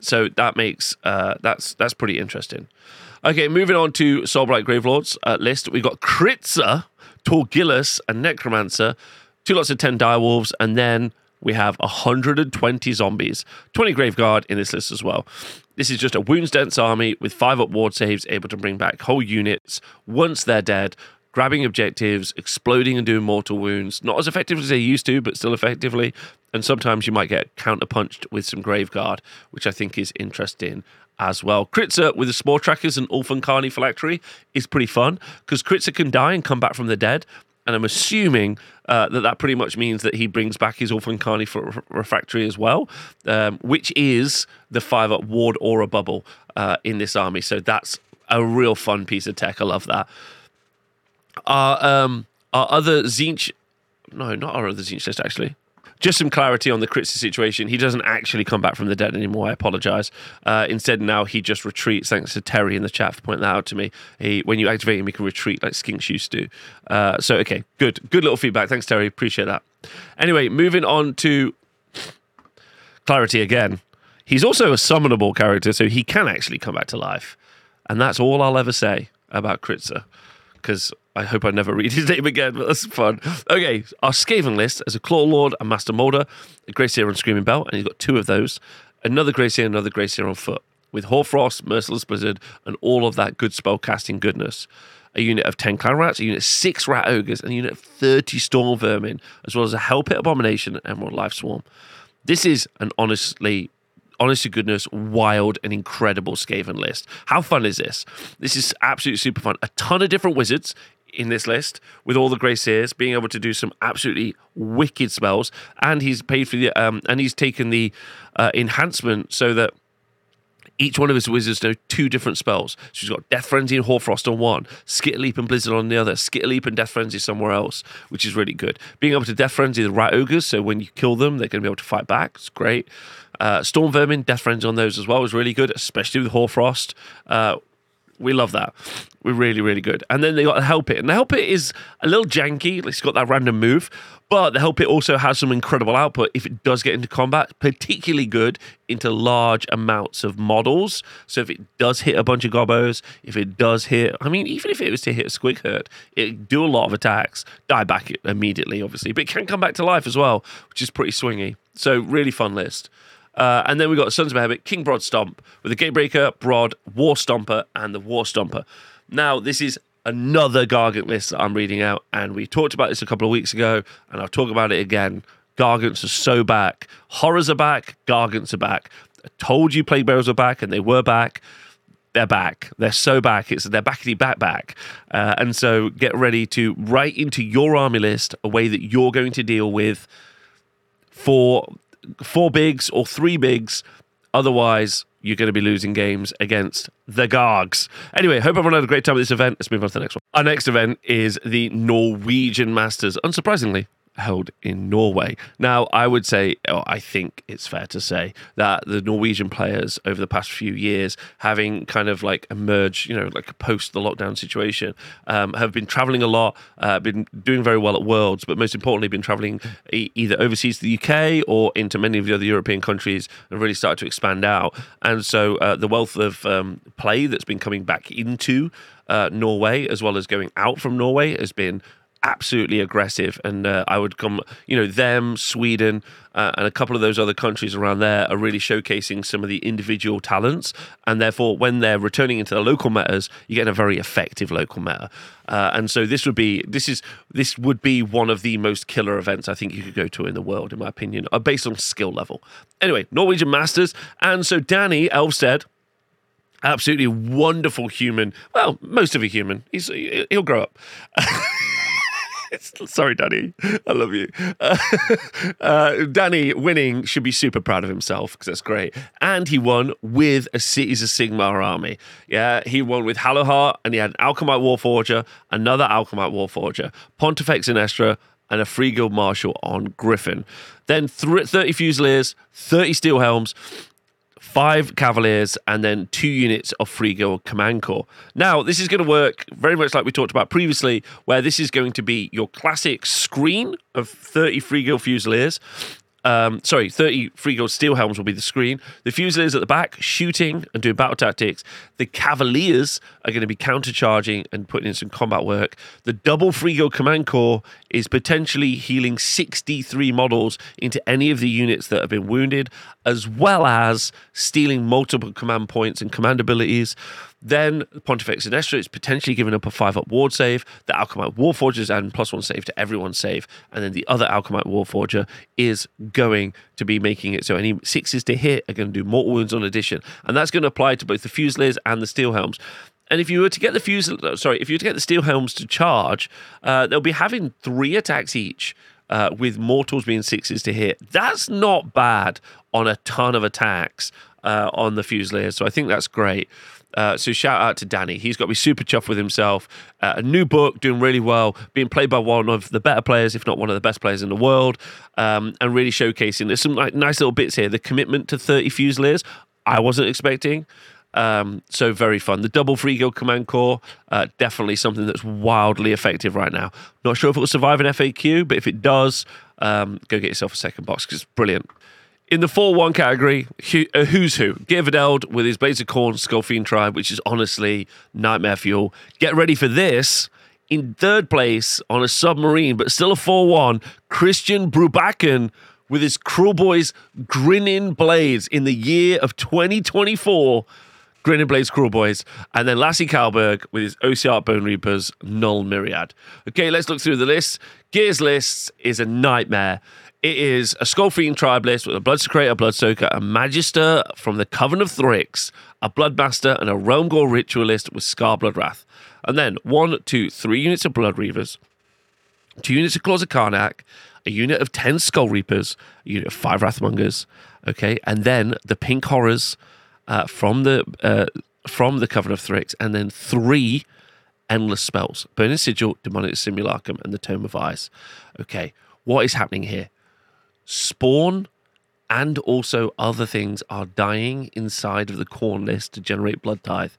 So that makes uh, that's that's pretty interesting. Okay, moving on to Soulblight Gravelords uh, list. We've got Kritza, Torgillius, and Necromancer two lots of 10 direwolves, and then we have 120 zombies, 20 Graveguard in this list as well. This is just a wounds dense army with five up ward saves, able to bring back whole units once they're dead, grabbing objectives, exploding and doing mortal wounds. Not as effective as they used to, but still effectively. And sometimes you might get counterpunched with some Graveguard, which I think is interesting as well. Kritza with the Spore Trackers and Ulfenkarnian Phylactery is pretty fun because Kritza can die and come back from the dead, and I'm assuming uh, that that pretty much means that he brings back his Ulfund Karni for refractory as well, um, which is the five up ward or a bubble uh, in this army. So that's a real fun piece of tech. I love that. Our um, our other Tzeentch, no, not our other Tzeentch list actually just some clarity on the Kritza situation. He doesn't actually come back from the dead anymore. I apologize. Uh, instead, now he just retreats. Thanks to Terry in the chat for pointing that out to me. He, when you activate him, he can retreat like Skinks used to. Uh, so, okay, good. Good little feedback. Thanks, Terry. Appreciate that. Anyway, moving on to clarity again. He's also a summonable character, so he can actually come back to life. And that's all I'll ever say about Kritza because I hope I never read his name again, but that's fun. Okay, our Skaven list as a Claw Lord, a Master Molder, a Greyseer on Screaming Bell, and he's got two of those. Another Greyseer, another Greyseer on foot, with Hoarfrost, Merciless Blizzard, and all of that good spell casting goodness. A unit of 10 Clan Rats, a unit of 6 Rat Ogres, and a unit of 30 Storm Vermin, as well as a Hellpit Abomination and Emerald Life Swarm. This is an honestly honest to goodness, wild and incredible Skaven list. How fun is this? This is absolutely super fun. A ton of different wizards in this list with all the Greyseers being able to do some absolutely wicked spells and he's paid for the um and he's taken the uh, enhancement so that each one of his wizards know two different spells. So he's got Death Frenzy and Hoarfrost on one, Skitter Leap and Blizzard on the other, Skitter Leap and Death Frenzy somewhere else, which is really good. Being able to Death Frenzy the Rat Ogres, so when you kill them, they're going to be able to fight back. It's great. Uh, Storm Vermin, Death Frenzy on those as well is really good, especially with Hoarfrost. Uh, we love that. We're really, really good. And then they got the Hellpit. And the Hellpit is a little janky. It's got that random move, But the Hell Pit also has some incredible output if it does get into combat, particularly good into large amounts of models. So if it does hit a bunch of gobos, if it does hit, I mean, even if it was to hit a squig herd, it do a lot of attacks, die back immediately, obviously, but it can come back to life as well, which is pretty swingy. So really fun list. Uh, and then we've got Sons of Behemat, King Brodd Stomp with the Gatebreaker, Brodd, War Stomper, and the War Stomper. Now, this is another Gargant list that I'm reading out, and we talked about this a couple of weeks ago, and I'll talk about it again. Gargants are so back. Horrors are back. Gargants are back. I told you Plague were back, and they were back. They're back. They're so back. It's they're backity back back. Uh, and so get ready to write into your army list a way that you're going to deal with four four bigs or three bigs. Otherwise, you're going to be losing games against the Gargs. Anyway, hope everyone had a great time at this event. Let's move on to the next one. Our next event is the Norwegian Masters. Unsurprisingly, held in Norway. Now, I would say, or I think it's fair to say, that the Norwegian players over the past few years, having kind of like emerged, you know, like post the lockdown situation, um, have been traveling a lot, uh, been doing very well at Worlds, but most importantly, been traveling e- either overseas to the UK or into many of the other European countries and really started to expand out. And so uh, the wealth of um, play that's been coming back into uh, Norway, as well as going out from Norway, has been absolutely aggressive. And uh, I would come, you know, them, Sweden, uh, and a couple of those other countries around there are really showcasing some of the individual talents. And therefore, when they're returning into the local metas, you get a very effective local meta. Uh, and so this would be this is this would be one of the most killer events I think you could go to in the world, in my opinion, uh, based on skill level. Anyway, Norwegian Masters, and so Danny Elfstead absolutely wonderful human. Well, most of a human. He's he'll grow up. Sorry, Danny. I love you. Uh, uh, Danny winning should be super proud of himself because that's great. And he won with a Cities of Sigmar army. Yeah, he won with Hallowheart and he had an Alchemite Warforger, another Alchemite Warforger, Pontifex Zenestra, and a Free Guild Marshal on Griffon. Then 30 Fusiliers, 30 Steel Helms, five Cavaliers, and then two units of Free Guild Command Corps. Now, this is going to work very much like we talked about previously, where this is going to be your classic screen of 30 Free Guild Fusiliers. Um, sorry, 30 Free Guild Steel Helms will be the screen. The Fusiliers at the back, shooting and doing battle tactics. The Cavaliers are going to be countercharging and putting in some combat work. The double Free Guild Command Corps is potentially healing 63 models into any of the units that have been wounded, as well as stealing multiple command points and command abilities. Then Pontifex Zenestra is potentially giving up a five up ward save. The Alchemite Warforgers add plus one save to everyone's save. And then the other Alchemite Warforger is going to be making it so any sixes to hit are going to do mortal wounds on addition. And that's going to apply to both the Fusiliers and the Steel Helms. And if you were to get the Fusiliers, sorry, if you were to get the Steel Helms to charge, uh, they'll be having three attacks each. Uh, with mortals being sixes to hit, that's not bad on a ton of attacks uh, on the Fusiliers. So I think that's great. Uh, so shout out to Danny. He's got to be super chuffed with himself. Uh, a new book, doing really well, being played by one of the better players, if not one of the best players in the world, um, and really showcasing. There's some like nice little bits here. The commitment to 30 Fusiliers, I wasn't expecting. Um, so very fun. The double free guild command corps, uh, definitely something that's wildly effective right now. Not sure if it will survive an FAQ, but if it does, um, go get yourself a second box because it's brilliant. In the 4 1 category, uh, who's who? Geirvdeld with his Blades of Khorne Skullfiend tribe, which is honestly nightmare fuel. Get ready for this. In third place on a submarine, but still a 4 1, Christian Brubaken with his Kruleboyz Grinning Blades in the year of 2024. Grinning Blades Kruleboyz, And then Lasse Kallberg with his OBR Bone Reapers Null Myriad. Okay, let's look through the list. Gears list is a nightmare. It is a Skullfiend tribe list with a Bloodsecrator, a Bloodsoaker, a Magister from the Coven of Thryx, a Bloodmaster, and a Realm Gore Ritualist with Scar Blood Wrath. And then one, two, three units of Blood Reavers, two units of Claws of Karanak, a unit of 10 Skull Reapers, a unit of five Wrathmongers, okay, and then the Pink Horrors uh, from the uh, from the Coven of Thryx, and then three endless spells Burning Sigil, Demonic Simulacrum, and the Tome of Eyes. Okay, what is happening here? Spawn and also other things are dying inside of the Khorne list to generate blood tithe,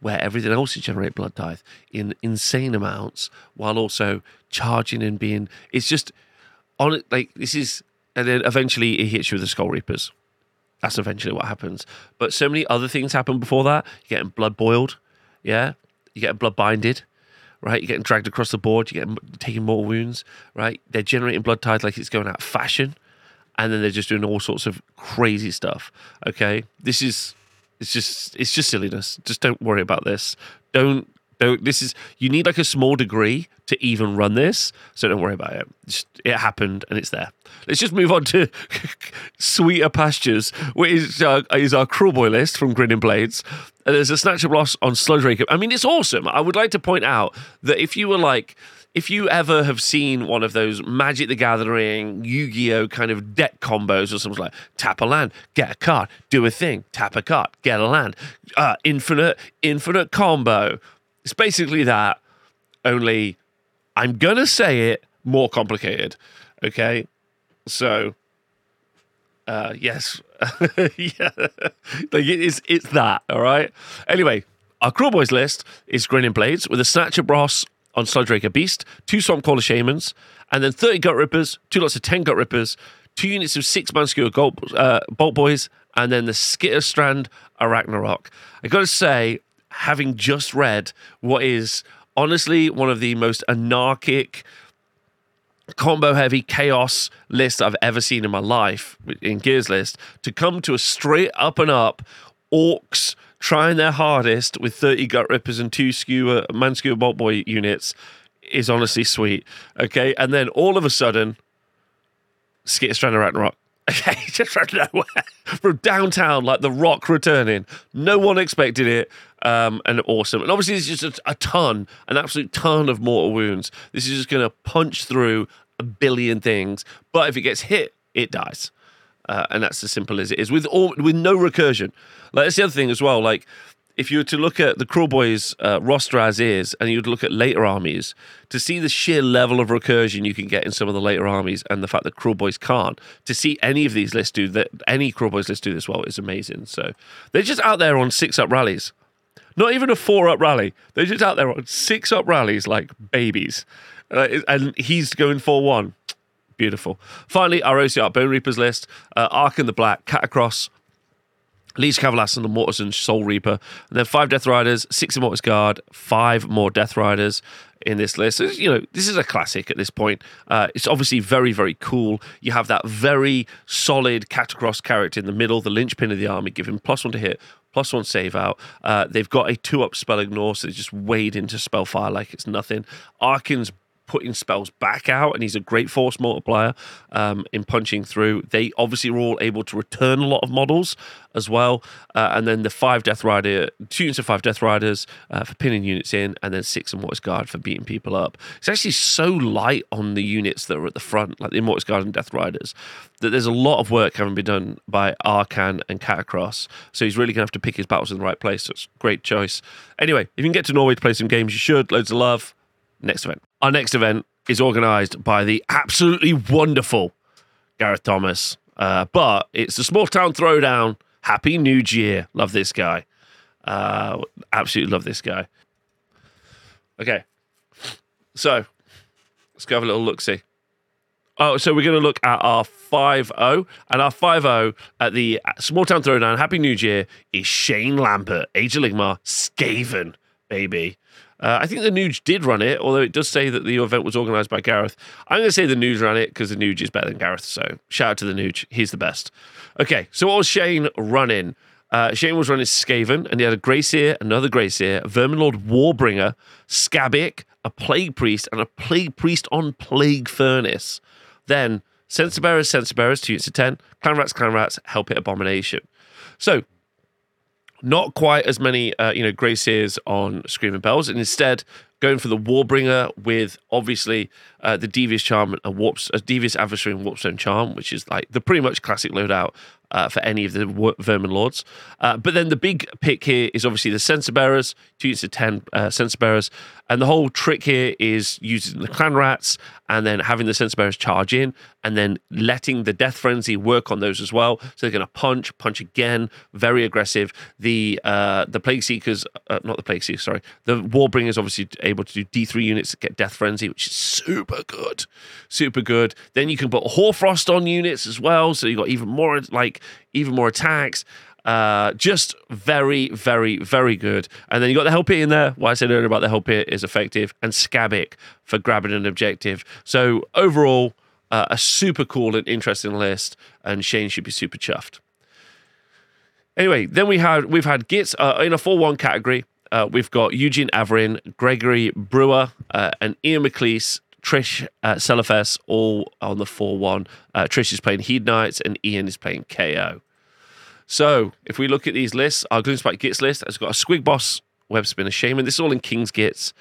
where everything else is generate blood tithe in insane amounts, while also charging and being. It's just on it, like this is, and then eventually it hits you with the Skull Reapers. That's eventually what happens. But so many other things happen before that. You're getting blood boiled, yeah. You're getting blood binded, right? You're getting dragged across the board. You're getting taking more wounds, right? They're generating blood tithes like it's going out of fashion, and then they're just doing all sorts of crazy stuff. Okay, this is it's just it's just silliness. Just don't worry about this. Don't don't. This is you need like a small degree to even run this, so don't worry about it. Just, it happened and it's there. Let's just move on to sweeter pastures, which is, uh, is our Kruleboy list from Grinning Blades. And there's a Snatchaboss on Sludge Raker. I mean, it's awesome. I would like to point out that if you were like if you ever have seen one of those Magic the Gathering, Yu Gi Oh kind of deck combos or something like tap a land, get a card, do a thing, tap a card, get a land, uh, infinite, infinite combo. It's basically that, only I'm going to say it more complicated. Okay. So, uh, yes. yeah. Like it is, it's that. All right. Anyway, our Kruleboyz list is Grinning Blades with a Snatcher Boss on Beast, two Swamp Caller Shamans, and then 30 Gut Rippers, two lots of 10 Gut Rippers, two units of six man uh, Bolt Boys, and then the Skitter Strand Arachnarok. I got to say, having just read what is honestly one of the most anarchic, combo heavy chaos list I've ever seen in my life in Gears list, to come to a straight up and up orcs trying their hardest with 30 gut rippers and two skewer man skewer bolt boy units is honestly sweet. Okay. And then all of a sudden, Skitter Strand Arachnarok. Okay, just from nowhere, from downtown, like the Rock returning. No one expected it, um, and awesome. And obviously, it's just a, a ton, an absolute ton of mortal wounds. This is just going to punch through a billion things. But if it gets hit, it dies, uh, and that's as simple as it is. With all, with no recursion. Like that's the other thing as well. Like if you were to look at the Kruleboyz uh, roster as is, and you'd look at later armies, to see the sheer level of recursion you can get in some of the later armies, and the fact that Kruleboyz can't, to see any of these lists do that, any Kruleboyz list do this well is amazing. So they're just out there on six up rallies, not even a four up rally. They're just out there on six up rallies like babies, uh, and he's going for one. Beautiful. Finally, our OBR Bone Reapers list: uh, Arkhan the Black, Katakros, Liege-Kavalos and the Mortisan Soul Reaper. And then five Death Riders, six Immortis Guard, five more Death Riders in this list. So, you know, this is a classic at this point. Uh, it's obviously very, very cool. You have that very solid Katakros character in the middle, the linchpin of the army, giving plus one to hit, plus one save out. Uh, they've got a two up spell ignore, so they just wade into spellfire like it's nothing. Arkhan's putting spells back out, and he's a great force multiplier um, in punching through. They obviously were all able to return a lot of models as well, uh, and then the five Death Rider, two units of five Death Riders uh, for pinning units in, and then six Immortis Guard for beating people up. It's actually so light on the units that are at the front, like the Immortis Guard and Death Riders, that there's a lot of work having been done by Arkhan and Katakros. So he's really going to have to pick his battles in the right place. So it's a great choice. Anyway, if you can get to Norway to play some games, you should. Loads of love. Next event. Our next event is organised by the absolutely wonderful Gareth Thomas. Uh, but it's a small town throwdown. Happy New Year. Love this guy. Uh, absolutely love this guy. Okay. So let's go have a little look see. Oh, so we're going to look at our 5 0. And our 5 0 at the Small Town Throwdown, Happy New Year, is Shane Lampert, Age of Ligmar, Skaven, baby. Uh, I think the Nuge did run it, although it does say that the event was organised by Gareth. I'm going to say the Nuge ran it because the Nuge is better than Gareth. So shout out to the Nuge. He's the best. Okay, so what was Shane running? Uh, Shane was running Skaven, and he had a Greyseer, another Greyseer, Verminlord Warbringer, Skabbik, a Plague Priest, and a Plague Priest on Plague Furnace. Then Censer Bearers, Censer Bearers, two units of 10, Clan Rats, Clan Rats, Hellpit Abomination. So not quite as many, uh, you know, Greyseers on Screaming Bells, and instead going for the Warbringer with obviously uh, the Devious Charm and Warps, a Devious Adversary and Warpstone Charm, which is like the pretty much classic loadout uh, for any of the Vermin Lords. Uh, but then the big pick here is obviously the Censer Bearers, two units of 10 uh, Censer Bearers. And the whole trick here is using the Clan Rats and then having the Censer Bearers charge in and then letting the Death Frenzy work on those as well. So they're going to punch, punch again, very aggressive. The uh, the Plague Seekers, uh, not the Plague Seekers, sorry, the Warbringers obviously able to do D3 units that get Death Frenzy, which is super good, super good. Then you can put Hoarfrost on units as well, so you've got even more like even more attacks. Uh, just very, very, very good. And then you got the Hell Pit in there. What I said earlier about the Hell Pit is effective, and Scabic for grabbing an objective. So overall, uh, a super cool and interesting list, and Shane should be super chuffed. Anyway, then we had we've had Gits uh, in a four one category. Uh, we've got Eugene Averin, Gregory Brewer, uh, and Ian McLeese, Trish uh, all on the 4 1. Uh, Trish is playing Hedonites and Ian is playing KO. So if we look at these lists, our Gloomspite Gits list has got a Squig Boss, Web Spinner, Shaman. This is all in King's Gits.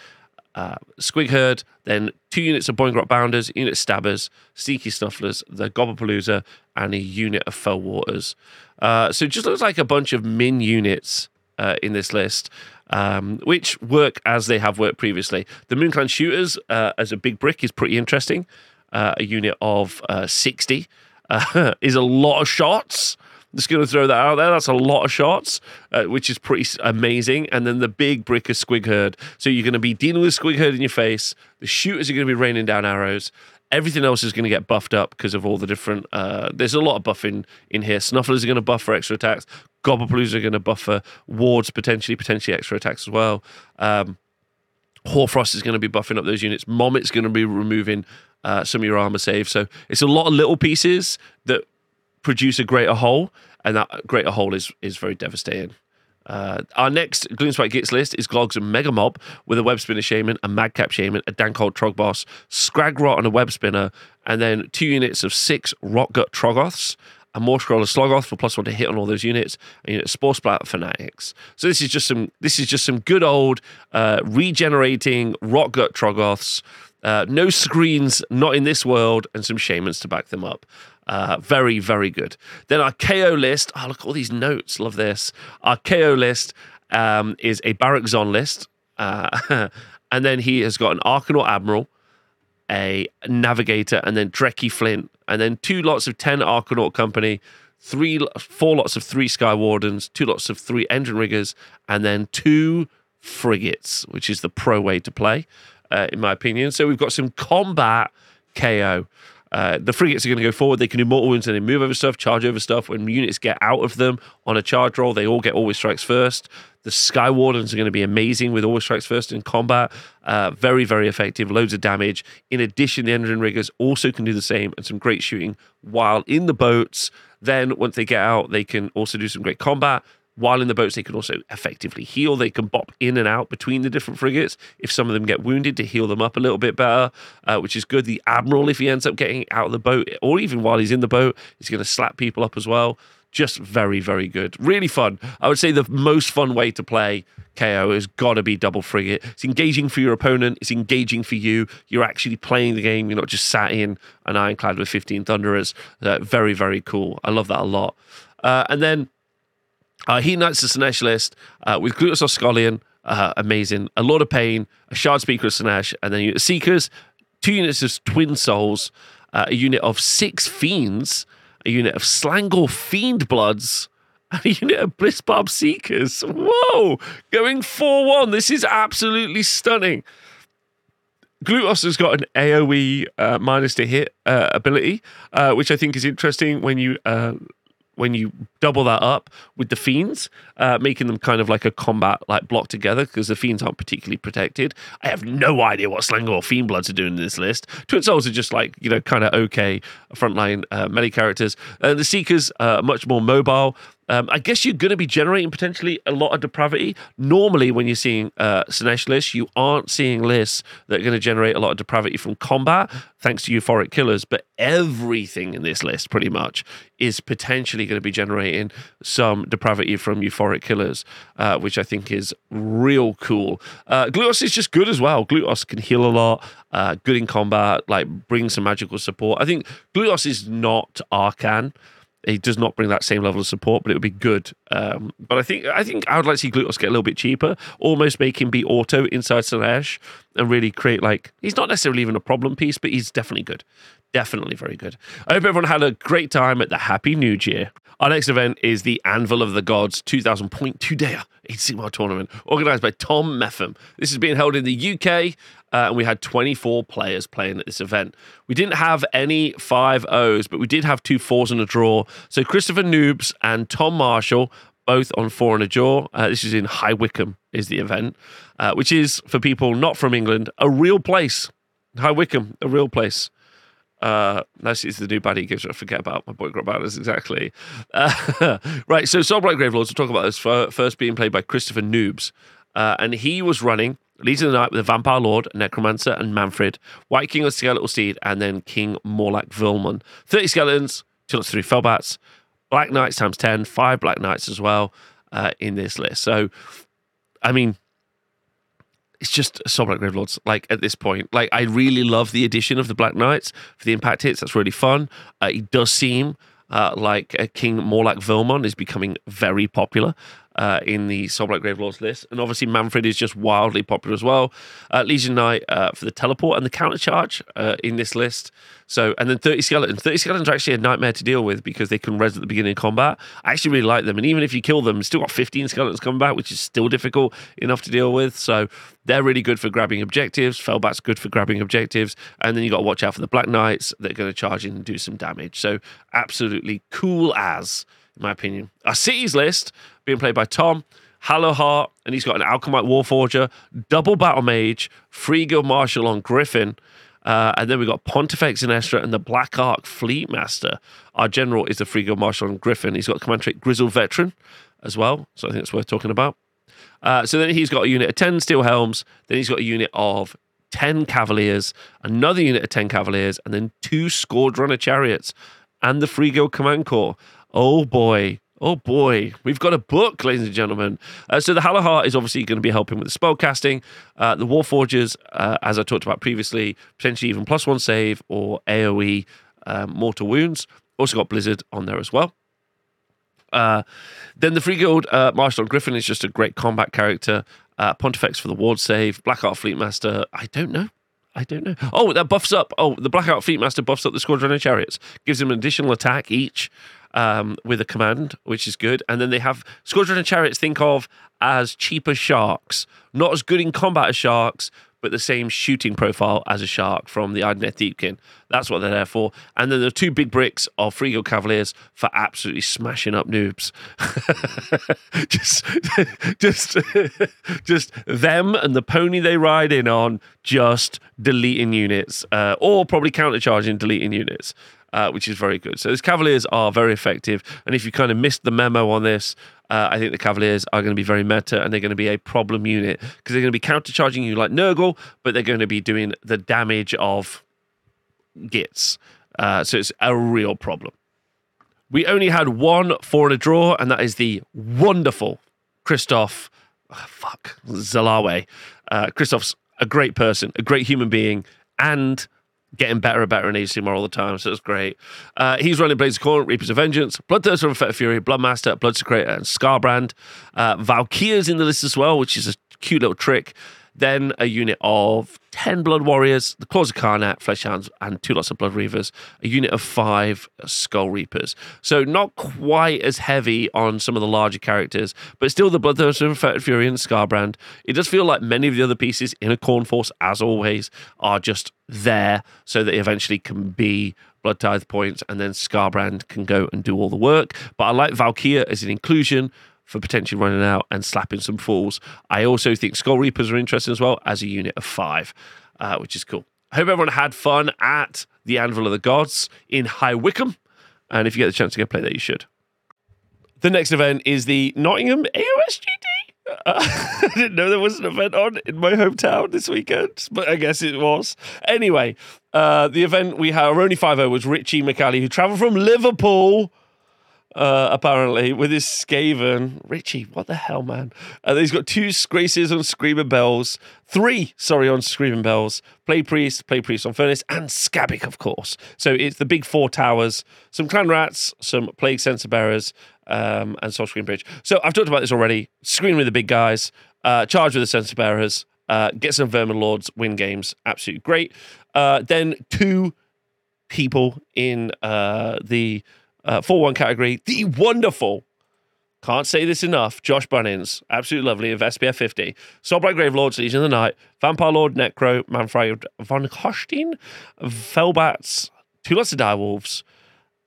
Uh, Squig Herd, then two units of Boingrot Bounders, unit Stabbers, Sneaky Snufflers, the Gobbapalooza, and a unit of Fell Waters. Uh, so it just looks like a bunch of min units uh, in this list um, which work as they have worked previously. The Moonclan Shooters uh, as a big brick is pretty interesting. Uh, a unit of uh, 60 uh, is a lot of shots. Just going to throw that out there. That's a lot of shots, uh, which is pretty amazing. And then the big brick of Squig Herd. So you're going to be dealing with Squig Herd in your face. The shooters are going to be raining down arrows. Everything else is going to get buffed up because of all the different. Uh, there's a lot of buffing in here. Snufflers are going to buff for extra attacks. Gobbapaloozas are going to buffer wards potentially, potentially extra attacks as well. Um, Hoarfrost is going to be buffing up those units. Mommit's going to be removing uh, some of your armor saves. So it's a lot of little pieces that produce a greater whole, and that greater whole is is very devastating. Uh, our next Gloomspite Gits list is Glogs and Mega Mob with a Web Spinner Shaman, a Madcap Shaman, a Dankhold Trogboss, Skragrott and a Web Spinner, and then two units of six Rotgut Troggoths, a more scroller Sloggoth for plus one to hit on all those units, and you know, Spore Splat Fanatics. So this is just some this is just some good old uh, regenerating Rotgut Troggoths. Uh, no screens, not in this world, and some shamans to back them up. Uh, very, very good. Then our KO list. Oh, look all these notes. Love this. Our KO list um, is a Barak Zon list. Uh, and then he has got an Arcanaut Admiral, a Navigator, and then Drekki Flynt, and then two lots of 10 Arcanaut Company, three, four lots of three Sky Wardens, two lots of three Endrinriggers, and then two frigates, which is the pro way to play, uh, in my opinion. So we've got some combat KO. Uh, the frigates are going to go forward. They can do mortal wounds and they move over stuff, charge over stuff. When units get out of them on a charge roll, they all get always strikes first. The Sky Wardens are going to be amazing with always strikes first in combat. Uh, very, very effective. Loads of damage. In addition, the endrinriggers also can do the same and some great shooting while in the boats. Then, once they get out, they can also do some great combat while in the boats, they can also effectively heal. They can bop in and out between the different frigates if some of them get wounded to heal them up a little bit better, uh, which is good. The admiral, if he ends up getting out of the boat, or even while he's in the boat, is going to slap people up as well. Just very, very good. Really fun. I would say the most fun way to play KO has got to be double frigate. It's engaging for your opponent, it's engaging for you. You're actually playing the game. You're not just sat in an ironclad with 15 Thunderers. Uh, very, very cool. I love that a lot. Uh, and then uh, Hedonites the Slaanesh list uh, with Glutos Orscollion, uh, amazing. A lot of pain, a Shard Speaker of Slaanesh, and then Seekers, two units of Twin Souls, uh, a unit of six Fiends, a unit of Slaangor Fiend Bloods, and a unit of Blissbarb Seekers. Whoa! Going 4 1. This is absolutely stunning. Glutos has got an AoE uh, minus to hit uh, ability, uh, which I think is interesting when you uh, when you double that up with the fiends, uh, making them kind of like a combat like block together because the fiends aren't particularly protected. I have no idea what Slaangor or Fiend Bloods are doing in this list. Twin Souls are just like you know kind of okay frontline uh, melee characters. and the Seekers are much more mobile. Um, I guess you're going to be generating potentially a lot of depravity. Normally, when you're seeing uh, Slaanesh lists, you aren't seeing lists that are going to generate a lot of depravity from combat, thanks to euphoric killers. But everything in this list, pretty much, is potentially going to be generating some depravity from euphoric killers, uh, which I think is real cool. Uh, Glutos is just good as well. Glutos can heal a lot, uh, good in combat, like bring some magical support. I think Glutos is not Arkhan He does not bring that same level of support, but it would be good. Um, but I think I think I would like to see Glutos get a little bit cheaper, almost make him be auto inside Slaanesh and really create like he's not necessarily even a problem piece, but he's definitely good. Definitely very good. I hope everyone had a great time at the Happy New Year. Our next event is the Anvil of the Gods 2000 Point Two Day Age Sigmar tournament, organised by Tom Metham. This is being held in the UK, uh, and we had 24 players playing at this event. We didn't have any 5 O's, but we did have two fours and a draw. So Christopher Noobs and Tom Marshall, both on four and a draw. Uh, this is in High Wycombe, is the event, uh, which is, for people not from England, a real place. High Wycombe, a real place. Uh, this is the new baddie gives I forget about my boy Grabanas exactly. Uh, right, so Soulblight Gravelords, we'll talk about this first being played by Christopher Noobs. Uh, and he was running Legion of the Night with the Vampire Lord, Necromancer, and Mannfred, Wight King of Skeletal Steed, and then King Morlach Velmorn. 30 skeletons, 2 lots 3 Felbats, Black Knights times 10, 5 Black Knights as well uh, in this list. So, I mean, it's just Soulblight Gravelords. Like at this point, like I really love the addition of the Black Knights for the impact hits. That's really fun. Uh, it does seem uh, like King Morlach Velmorn is becoming very popular uh, in the Soulblight Gravelords list. And obviously, Mannfred is just wildly popular as well. Uh, Legion Knight uh, for the teleport and the counter charge uh, in this list. So, and then 30 skeletons. 30 skeletons are actually a nightmare to deal with because they can res at the beginning of combat. I actually really like them. And even if you kill them, still got 15 skeletons coming back, which is still difficult enough to deal with. So, they're really good for grabbing objectives. Felbat's good for grabbing objectives. And then you got to watch out for the Black Knights that are going to charge in and do some damage. So, absolutely cool as in my opinion. Our cities list being played by Tom. Hallowheart, and he's got an Alchemite Warforger, double Battle Mage, Free Guild Marshal on Griffon, uh, and then we've got Pontifex Zenestra and the Black Ark Fleet Master. Our general is the Free Guild Marshal on Griffon. He's got command trait Grizzle Veteran as well, so I think it's worth talking about. Uh, so then he's got a unit of 10 Steel Helms, then he's got a unit of 10 Cavaliers, another unit of 10 Cavaliers, and then two Scourge Runner Chariots, and the Free Guild Command Corps. Oh boy. Oh boy, we've got a book, ladies and gentlemen. Uh, so the Hallowheart is obviously going to be helping with the spell casting. Uh, the Warforgers, uh, as I talked about previously, potentially even plus one save or AOE um, mortal wounds. Also got Blizzard on there as well. Uh, then the Free Guild uh, Marshal Griffon is just a great combat character. Uh, Pontifex for the ward save. Black Fleet Master, I don't know. I don't know. Oh, that buffs up. Oh, the Black Fleet Master buffs up the Squadron of Chariots. Gives them an additional attack each um, with a command, which is good. And then they have Squadron of Chariots, think of as cheaper sharks. Not as good in combat as sharks, but the same shooting profile as a shark from the Idoneth Deepkin. That's what they're there for. And then the two big bricks Free Guild Cavaliers for absolutely smashing up noobs. just, just, just them and the pony they ride in on, just deleting units, uh, or probably countercharging deleting units uh, which is very good. So those Cavaliers are very effective. And if you kind of missed the memo on this, uh, I think the Cavaliers are going to be very meta and they're going to be a problem unit because they're going to be countercharging you like Nurgle, but they're going to be doing the damage of Gits. Uh, so it's a real problem. We only had one four in a draw, and that is the wonderful Christoph. Oh, fuck, Zalawe. Uh, Christoph's a great person, a great human being, and getting better and better in Age more all the time, so it's great. Uh, he's running Blades of Khorne, Reapers of Vengeance, Bloodthirster Unfettered Fury, Bloodmaster, Bloodsecrator, and Skarbrand. Uh, Valkia's in the list as well, which is a cute little trick. Then a unit of 10 Blood Warriors, the Claws of Karanak, Fleshhounds, and two lots of Blood Reavers, a unit of five Skull Reapers. So not quite as heavy on some of the larger characters, but still the Bloodthirster, Fete Fury, and Skarbrand. It does feel like many of the other pieces in a Khorne Force, as always, are just there so that eventually can be blood tithe points and then Skarbrand can go and do all the work. But I like Valkia as an inclusion for potentially running out and slapping some fools. I also think Skull Reapers are interesting as well as a unit of five, uh, which is cool. I hope everyone had fun at the Anvil of the Gods in High Wycombe. And if you get the chance to go play there, you should. The next event is the Nottingham AOSGD. Uh, I didn't know there was an event on in my hometown this weekend, but I guess it was. Anyway, uh, the event we had, our only 5 was Richie McCallie, who travelled from Liverpool uh, apparently, with his Skaven. Richie, what the hell, man? Uh, he's got two Greyseers on Screaming Bells, three, sorry, on Screaming Bells, Plague Priest, Plague Priest on Furnace, and Skabic, of course. So it's the big four towers, some Clan Rats, some Plague Censer Bearers, um, and Soul Screen Bridge. So I've talked about this already. Screen with the big guys, uh, charge with the Censer Bearers, uh, get some Vermin Lords, win games. Absolutely great. Uh, then two people in uh, the uh, 4 1 category. The wonderful, can't say this enough, Josh Bunnings, absolutely lovely, of SPF 50. Soulblight Gravelords, Legion of the Night, Vampire Lord, Necro, Mannfred von Carstein, Felbats, two lots of Direwolves,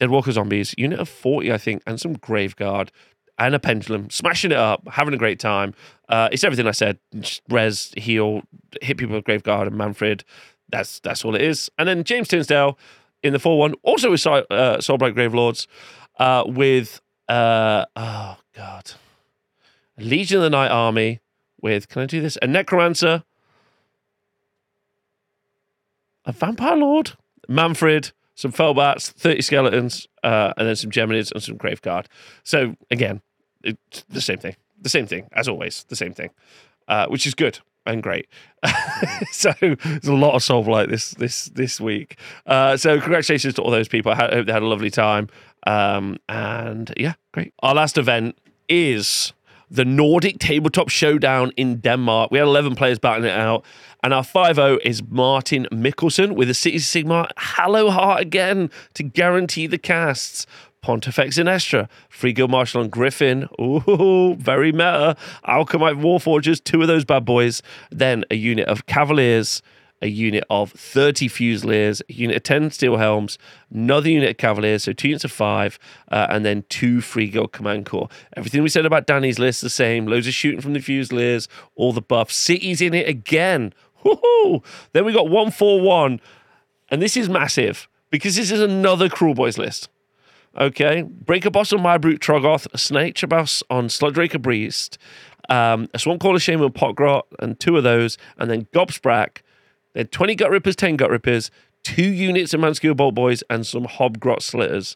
Dead Walker Zombies, unit of 40, I think, and some Graveguard and a pendulum, smashing it up, having a great time. Uh, it's everything I said: Just res, heal, hit people with Graveguard and Mannfred. That's that's all it is. And then James Tinsdale in the four one, also with uh, Soulblight Gravelords, uh, with uh, oh god, Legion of the Night Army with can I do this? A Necromancer, a Vampire Lord, Mannfred, some Felbats, 30 skeletons, uh, and then some Geminids and some Graveguard. So again, it's the same thing. The same thing, as always, the same thing. Uh, which is good and great. so there's a lot of Soul Blight this this this week. Uh, so congratulations to all those people. I hope they had a lovely time. Um, and yeah, great. Our last event is the Nordic Tabletop Showdown in Denmark. We had 11 players battling it out. And our 5 0 is Martin Mickelson with the City Sigma Hallow Heart again to guarantee the casts. Pontifex Zenestra, Free Guild Marshal and Griffon. Ooh, very meta. Alchemite Warforgers, two of those bad boys. Then a unit of Cavaliers, a unit of 30 Fusiliers, a unit of 10 Steel Helms, another unit of Cavaliers, so two units of five, uh, and then two Free Guild Command Corps. Everything we said about Danny's list the same. Loads of shooting from the Fusiliers, all the buffs. City's in it again. Woohoo! Then we got 141, and this is massive because this is another Kruleboyz list. Okay, Breaker Boss on My Brute Snake Boss on Sludge Priest, um, a Swampcaller Shaman Potgrot, and two of those, and then Gobsprakk. They had 20 Gut Rippers, 10 Gut Rippers, two units of Manskill Bolt Boys, and some Hobgrot Slitters.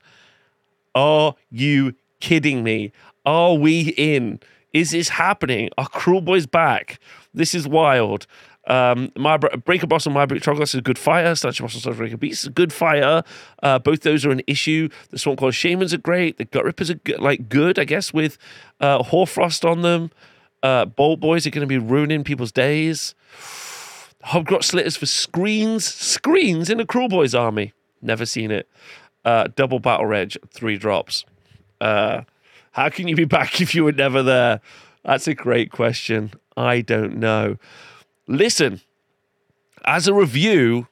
Are you kidding me? Are we in? Is this happening? Are Kruleboyz back? This is wild. Um, my Breaker Boss and My Troglodyte is a good fire. Snatcher Boss and Sludge Breaker Beast is a good fire. Uh, both those are an issue. The Swampcaller Shamans are great. The Gut Rippers are good, like good, I guess, with uh, Hoarfrost on them. Uh, Bolt Boys are going to be ruining people's days. Hobgrot Slitters for screens. Screens in a Kruleboyz army. Never seen it. Uh, double Battle Reg, three drops. Uh, how can you be back if you were never there? That's a great question. I don't know listen, as a review,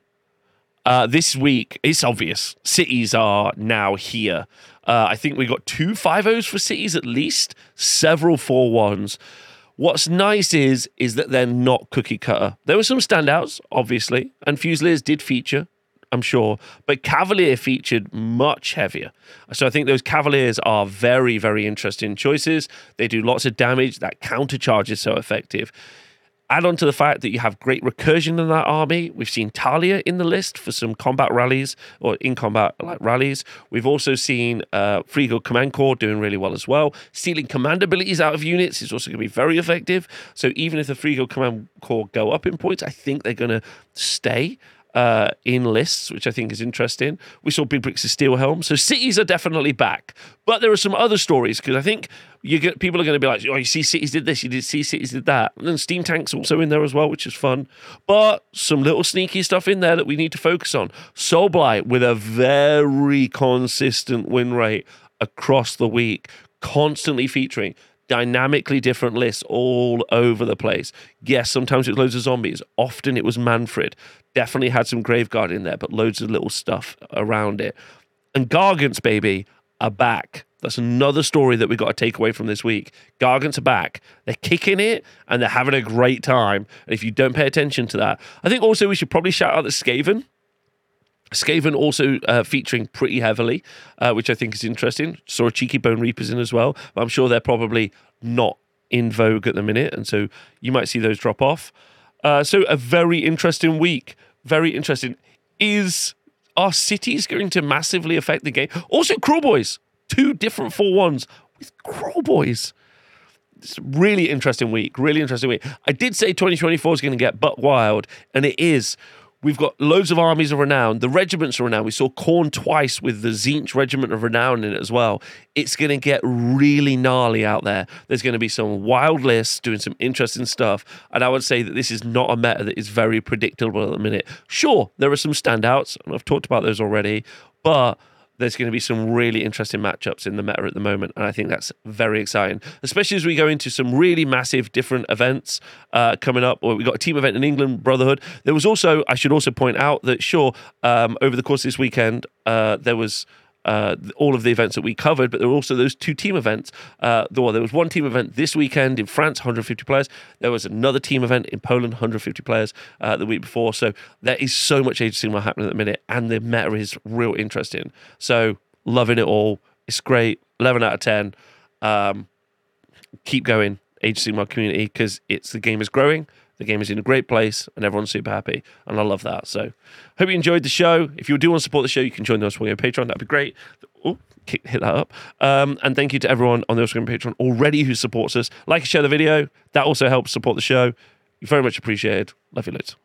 uh, this week, it's obvious. Cities are now here. Uh, I think we got two five O's for cities at least, several four ones. What's nice is is that they're not cookie cutter. There were some standouts, obviously, and Fusiliers did feature, I'm sure, but Cavalier featured much heavier. So I think those Cavaliers are very, very interesting choices. They do lots of damage. That counter charge is so effective. Add on to the fact that you have great recursion in that army. We've seen Talia in the list for some combat rallies or in combat like rallies. We've also seen uh, Guild Command Corps doing really well as well. Stealing command abilities out of units is also going to be very effective. So even if the Guild Command Corps go up in points, I think they're going to stay uh, in lists, which I think is interesting. We saw Big Bricks of Steel Helm. So cities are definitely back. But there are some other stories because I think you get people are going to be like, oh, you see cities did this, you did see cities did that. And then Steam Tank's also in there as well, which is fun. But some little sneaky stuff in there that we need to focus on. Soul Blight with a very consistent win rate across the week, constantly featuring dynamically different lists all over the place. Yes, sometimes it was loads of zombies. Often it was Mannfred. Definitely had some Graveguard in there, but loads of little stuff around it. And Gargants, baby, are back. That's another story that we got to take away from this week. Gargants are back. They're kicking it and they're having a great time. And if you don't pay attention to that, I think also we should probably shout out the Skaven Skaven also uh, featuring pretty heavily, uh, which I think is interesting. Saw a cheeky Bone Reapers in as well, I'm sure they're probably not in vogue at the minute, and so you might see those drop off. Uh, so a very interesting week. Very interesting. Is our cities going to massively affect the game? Also, Kruleboyz. two different 4 1s with Kruleboyz. It's really interesting week. Really interesting week. I did say 2024 is going to get butt wild, and it is. We've got loads of armies of renown. The regiments are renowned. We saw Khorne twice with the Tzeentch Regiment of Renown in it as well. It's going to get really gnarly out there. There's going to be some wild lists doing some interesting stuff. And I would say that this is not a meta that is very predictable at the minute. Sure, there are some standouts, and I've talked about those already, but there's going to be some really interesting matchups in the meta at the moment, and I think that's very exciting, especially as we go into some really massive different events uh, coming up. We've got a team event in England, Brotherhood. There was also, I should also point out that sure, um, over the course of this weekend, uh, there was uh, all of the events that we covered, but there were also those two team events. Uh, well, there was one team event this weekend in France, 150 players. There was another team event in Poland, 150 players uh, the week before. So there is so much Age of happening at the minute, and the meta is real interesting. So loving it all. It's great. 11 out of 10. Um, keep going, Age of community, because it's the game is growing. The game is in a great place and everyone's super happy. And I love that. So, hope you enjoyed the show. If you do want to support the show, you can join the Oswego Patreon. That'd be great. Oh, hit that up. Um, and thank you to everyone on the Oswego Patreon already who supports us. Like and share the video. That also helps support the show. You very much appreciated. Love you loads.